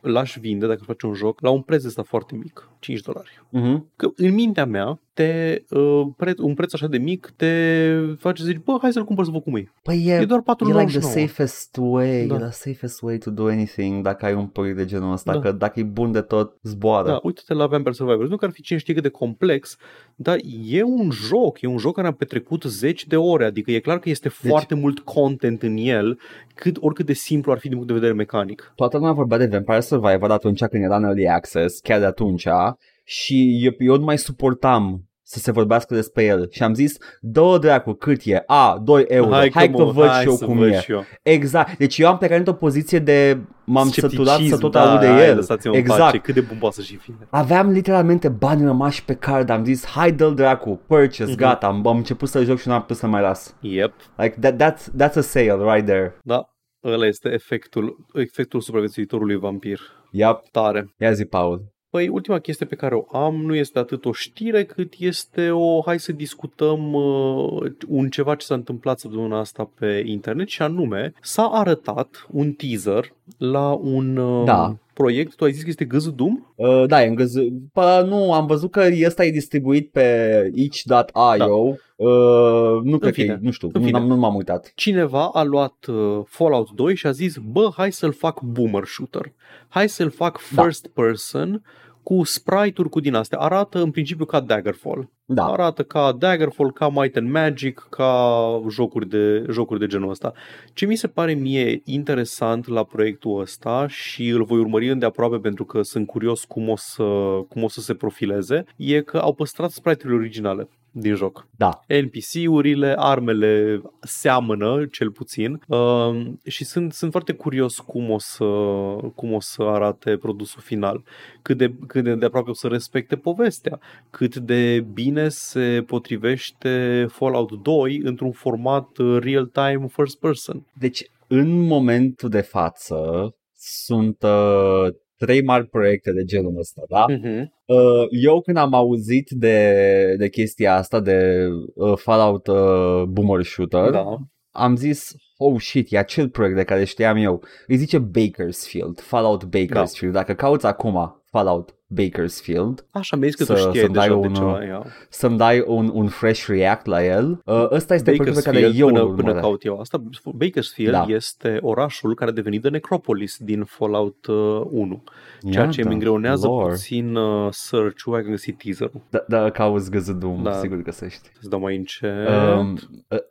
l-aș vinde dacă face un joc la un preț ăsta foarte mic, 5 dolari. Uh-huh. Că în mintea mea, te, uh, pre- un preț așa de mic te face să zici, bă, hai să-l cumpăr să văd cum e. Păi e, E doar e like the 4,99. safest way, Da. e the safest way to do anything dacă ai un proiect de genul ăsta, Da. că dacă e bun de tot, zboară. Da, uite-te la Vampire Survivors. Nu că ar fi cine știe cât de complex, dar e un joc, e un joc care am petrecut zeci de ore, adică e clar că este Deci- foarte mult content în el, cât oricât de simplu ar fi din punct de vedere mecanic. Toată lumea vorbea de Vampire Survivor atunci când era în Early Access, chiar de atunci, și eu, eu nu mai suportam să se vorbească despre el și am zis, dă dracu, cât e? A, 2 euro, hai, hai că mă- văd hai și eu să cum văd e. și eu. Exact, deci eu am plecat într-o poziție de m-am Scepticism, săturat să tot da, aud de hai, el. lăsați-mă în Exact. pace, cât de bun poate să și fie. Aveam literalmente bani rămași pe card, am zis, hai dă dracu, purchase, Mhm. gata, am, am început să joc și nu am putut să mai las. Yep, Like, that, that's, that's a sale right there. da, ăla este efectul, efectul supraviețuitorului vampir. Yep, Tare. ia zi, Paul. Păi, ultima chestie pe care o am nu este atât o știre, cât este o, hai să discutăm uh, un ceva ce s-a întâmplat săptămâna asta pe internet și anume, s-a arătat un teaser la un uh, Da. Proiect, tu ai zis că este Gâzul Doom? Uh, da, e îngăz... Pă, nu, am văzut că ăsta e distribuit pe itch.io. Uh, nu cred că fine, e, nu știu, în nu, fine. am nu m-am uitat. Cineva a luat uh, Fallout 2 și a zis, bă, hai să-l fac boomer shooter. Hai să-l fac Da. first person cu sprite-uri cu din astea. Arată în principiu ca Daggerfall. Da, Arată ca Daggerfall, ca Might and Magic, ca jocuri de, jocuri de genul ăsta. Ce mi se pare mie interesant la proiectul ăsta și îl voi urmări îndeaproape pentru că sunt curios cum o să, cum o să se profileze, e că au păstrat sprite-urile originale din joc. da. NPC-urile, armele seamănă, cel puțin, uh, și sunt, sunt foarte curios cum o, să, cum o să arate produsul final, cât de, cât de, de aproape o să respecte povestea, cât de bine se potrivește Fallout 2 într-un format uh, real-time first person. Deci, în momentul de față, sunt uh, trei mari proiecte de genul ăsta, da? Mm-hmm. Uh, eu când am auzit de, de chestia asta, de uh, Fallout uh, Boomer Shooter, Da. am zis, oh shit, e acel proiect de care știam eu. Îi zice Bakersfield, Fallout Bakersfield. Dacă cauți acum Fallout Bakersfield, Așa mi-ai zis că Să- tu știai să-mi dai deja de un, ceva. Ia. să-mi dai un, un fresh react la el, uh, ăsta este proiectul pe care eu până, îl până urmăresc. caut eu asta, Bakersfield Da. este orașul care a devenit de Necropolis din Fallout uh, 1. Ceea ce Iată, îmi îngreunează lore. puțin uh, search-ul, ai găsit teaser-ul. Da, da, cauți găzădum, Da. sigur găsești. Să dau mai încet. Um,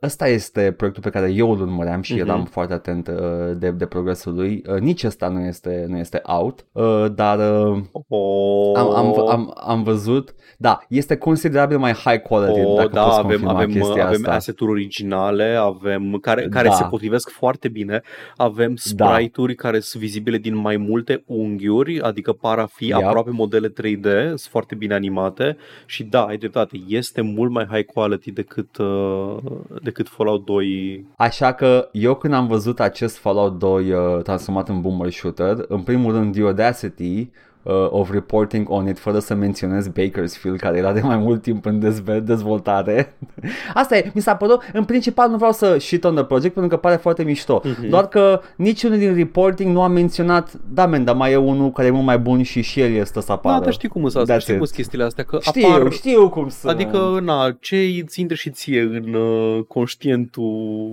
ăsta este proiectul pe care eu îl urmăream și Mhm. eram foarte atent uh, de, de progresul lui. Uh, nici ăsta nu este, nu este out, uh, dar uh, oh, am, am, am, am văzut, da, este considerabil mai high quality Oh, dacă da, poți avem, confirma avem, chestia avem asta. asset-uri originale, avem, care, care Da. se potrivesc foarte bine, avem Da. sprite-uri care sunt vizibile din mai multe unghiuri, adică par a fi Yep. aproape modele 3D, sunt foarte bine animate și da, ai dreptate, este mult mai high quality decât, uh, decât Fallout 2. Așa că eu când am văzut acest Fallout 2 uh, transformat în boomer shooter, în primul rând The Audacity uh, of reporting on it fără să menționez Bakersfield care era de mai mult timp în dezve- dezvoltare. [LAUGHS] Asta e, mi s-a părut, în principal nu vreau să shit on the project pentru că pare foarte mișto, Mhm. doar că niciunul din reporting nu a menționat, da men, dar mai e unul care e mult mai bun și și el este să apară. Da, dar știi cum sunt asta, That's știi cum it. sunt chestiile astea, că Știu, apar... știu cum să... Adică, na, ce îți intră și ție în uh, conștientul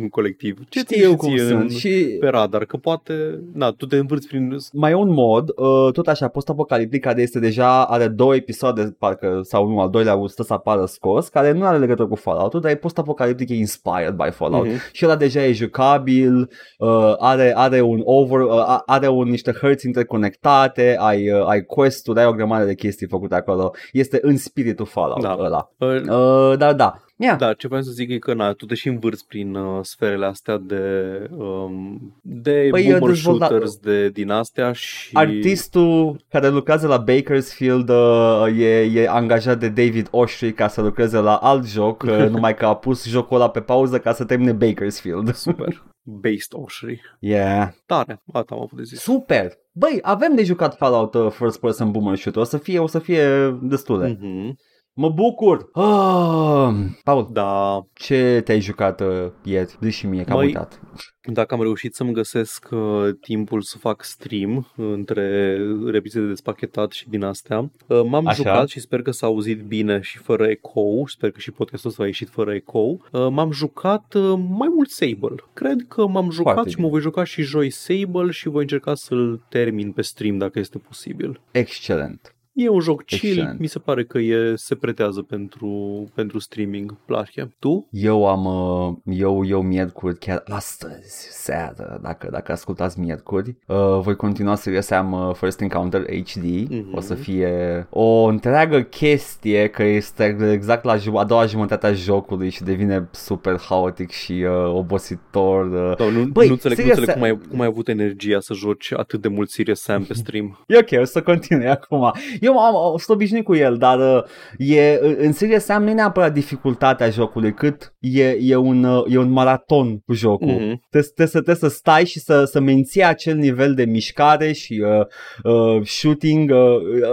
în colectiv? Ce ți știu și cum ție sunt în, și pe radar? Că poate, na, tu te învârți prin... mai e un mod, uh, tot așa, post-apocaliptic, care este deja, are două episoade, parcă, sau nu, al doilea stă să apară scos, care nu are legătură cu Fallout, dar e post-apocaliptic, e inspired by Fallout. Mhm. Și ăla deja e jucabil, uh, are, are un over, uh, a- are un, niște hărți interconectate, ai, uh, ai quest-uri, ai o grămadă de chestii făcute acolo. Este în spiritul Fallout Da. ăla. Uh, Uh, dar da, yeah. Da, ce vreau să zic e că na, tu te și învârți prin uh, sferele astea de um, de Păi, boomer dezvolta- shooters de din astea și Artistul care lucrează la Bakersfield uh, e, e angajat de David Oshry ca să lucreze la alt joc, uh, [LAUGHS] numai că a pus jocul ăla pe pauză ca să termine Bakersfield. super based Oshry. Yeah. Tare, asta am avut de zis. Super! Băi, avem de jucat Fallout uh, First Person Boomer Shooter, o să fie, o să fie destule. Mhm. Mă bucur! Ah, Paul, Da, ce te-ai jucat uh, ieri? Zi și mie, că am Măi, uitat. dacă am reușit să-mi găsesc uh, timpul să fac stream între reprize de despachetat și din astea, uh, m-am Așa. jucat și sper că s-a auzit bine și fără ecou, sper că și podcastul ăsta a ieșit fără ecou, uh, m-am jucat uh, mai mult Sable. Cred că m-am jucat Foarte și bine. mă voi juca și joi Sable și voi încerca să-l termin pe stream dacă este posibil. Excelent. E un joc chill, Excelent. mi se pare că e, se pretează pentru, pentru streaming. Place. Tu? Eu am, uh, eu, eu miercuri, chiar astăzi, seară, dacă, dacă ascultați miercuri, uh, voi continua seria să am uh, First Encounter HD, Mhm. o să fie o întreagă chestie că este exact la ju- a doua jumătate a jocului și devine super haotic și uh, obositor. Uh. Sau nu, Băi, nu înțeleg, nu serios, înțeleg se- cum, ai, cum ai avut energia să joci atât de mult Serious Sam pe stream. E ok, o să continui acum. Eu am, am sunt obișnuit cu el, dar uh, e, în Serious Sam nu e neapărat dificultatea jocului, cât e, e, un, uh, e un maraton cu jocul. Mhm. Trebuie, trebuie, să, trebuie să stai și să, să menții acel nivel de mișcare și uh, uh, shooting, uh,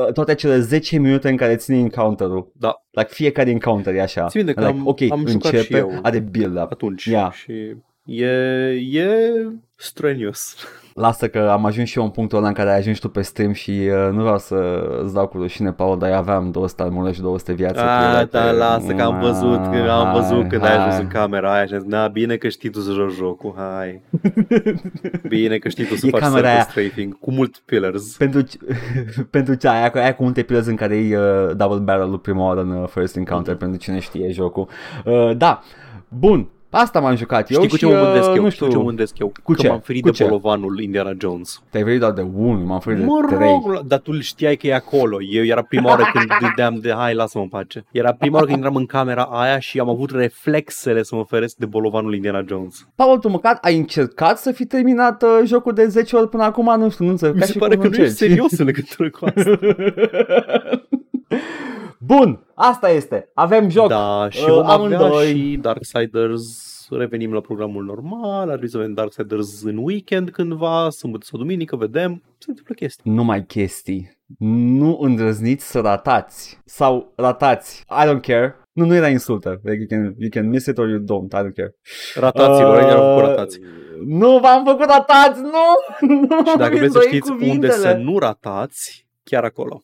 uh, toate cele 10 minute în care ține encounter-ul. Da. Like fiecare encounter e așa. Țin minte că like, am- ok, am jucat începe, și eu. are build-up. Atunci. Ia. Și e, e strenuous. Lasă că am ajuns și eu în punctul ăla în care ai ajuns tu pe stream și uh, nu vreau să îți dau cu rușine, Paul, dar eu aveam 200 armure și 200 viață. cu A, ele da, pe- lasă că am văzut, că am văzut Hai, când ai ajuns hai. în camera aia și am zis, na, bine că știi tu să joci jocul, hai. [LAUGHS] Bine că știi tu să E faci camera surface aia. strafing cu mult pillars. Pentru, ce- [LAUGHS] pentru ce aia, aia cu multe pillars în care e uh, double barrel prima oară în uh, first encounter, Mhm. pentru cine știe jocul. Uh, da, bun, asta m-am jucat eu Știi cu și ce mă mândresc uh, eu? nu Știi cu ce știu, mă mândresc eu? Cu că ce? m-am ferit Cu de ce? bolovanul Indiana Jones. te-ai venit doar de unul, m-am ferit de Mă trei. rog, dar tu știai că e acolo. Eu era prima oară când [LAUGHS] dădeam de hai, lasă-mă în pace. Era prima oară când intram în camera aia și am avut reflexele să mă feresc de bolovanul Indiana Jones. Paul, tu măcar ai încercat să fi terminat uh, jocul de 10 ori până acum, nu știu, nu înțeleg. Mi ca se și pare cum că nu ești încerci. serios în legătură cu asta. [LAUGHS] Bun, asta este. Avem joc. Da, și Uh, vom avea amândoi. și Darksiders revenim la programul normal, ar trebui să avem Darksiders în weekend cândva, sâmbătă sau duminică, vedem, se întâmplă chestii. numai chestii. Nu îndrăzniți să ratați. Sau ratați. I don't care. Nu, nu era insultă. Like you, can, you can miss it or you don't. I don't care. Rataților, uh, erau făcut ratați. Nu v-am făcut ratați, nu! [LAUGHS] nu Și dacă vreți să mi-ndoi știți unde cuvintele. să nu ratați, chiar acolo.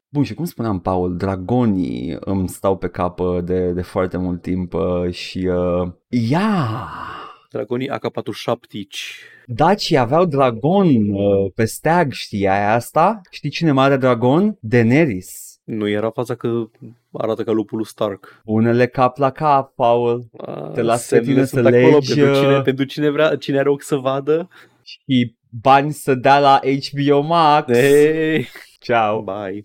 Bun, și cum spuneam, Paul, dragonii îmi stau pe cap uh, de, de foarte mult timp uh, și... Uh, ia! Dragonii AK-47 Dacii aveau dragon uh, pe steag, știai asta? Știi cine mai are dragon? Daenerys. Nu era faza că arată ca lupul lui Stark. Unele cap la cap, Paul. A, Te las pe semnele tine sunt să acolo legi, pentru cine, uh, pentru cine, vrea, cine are ochi să vadă. Și bani să dea la HBO Max. Hey. Ciao! Bye!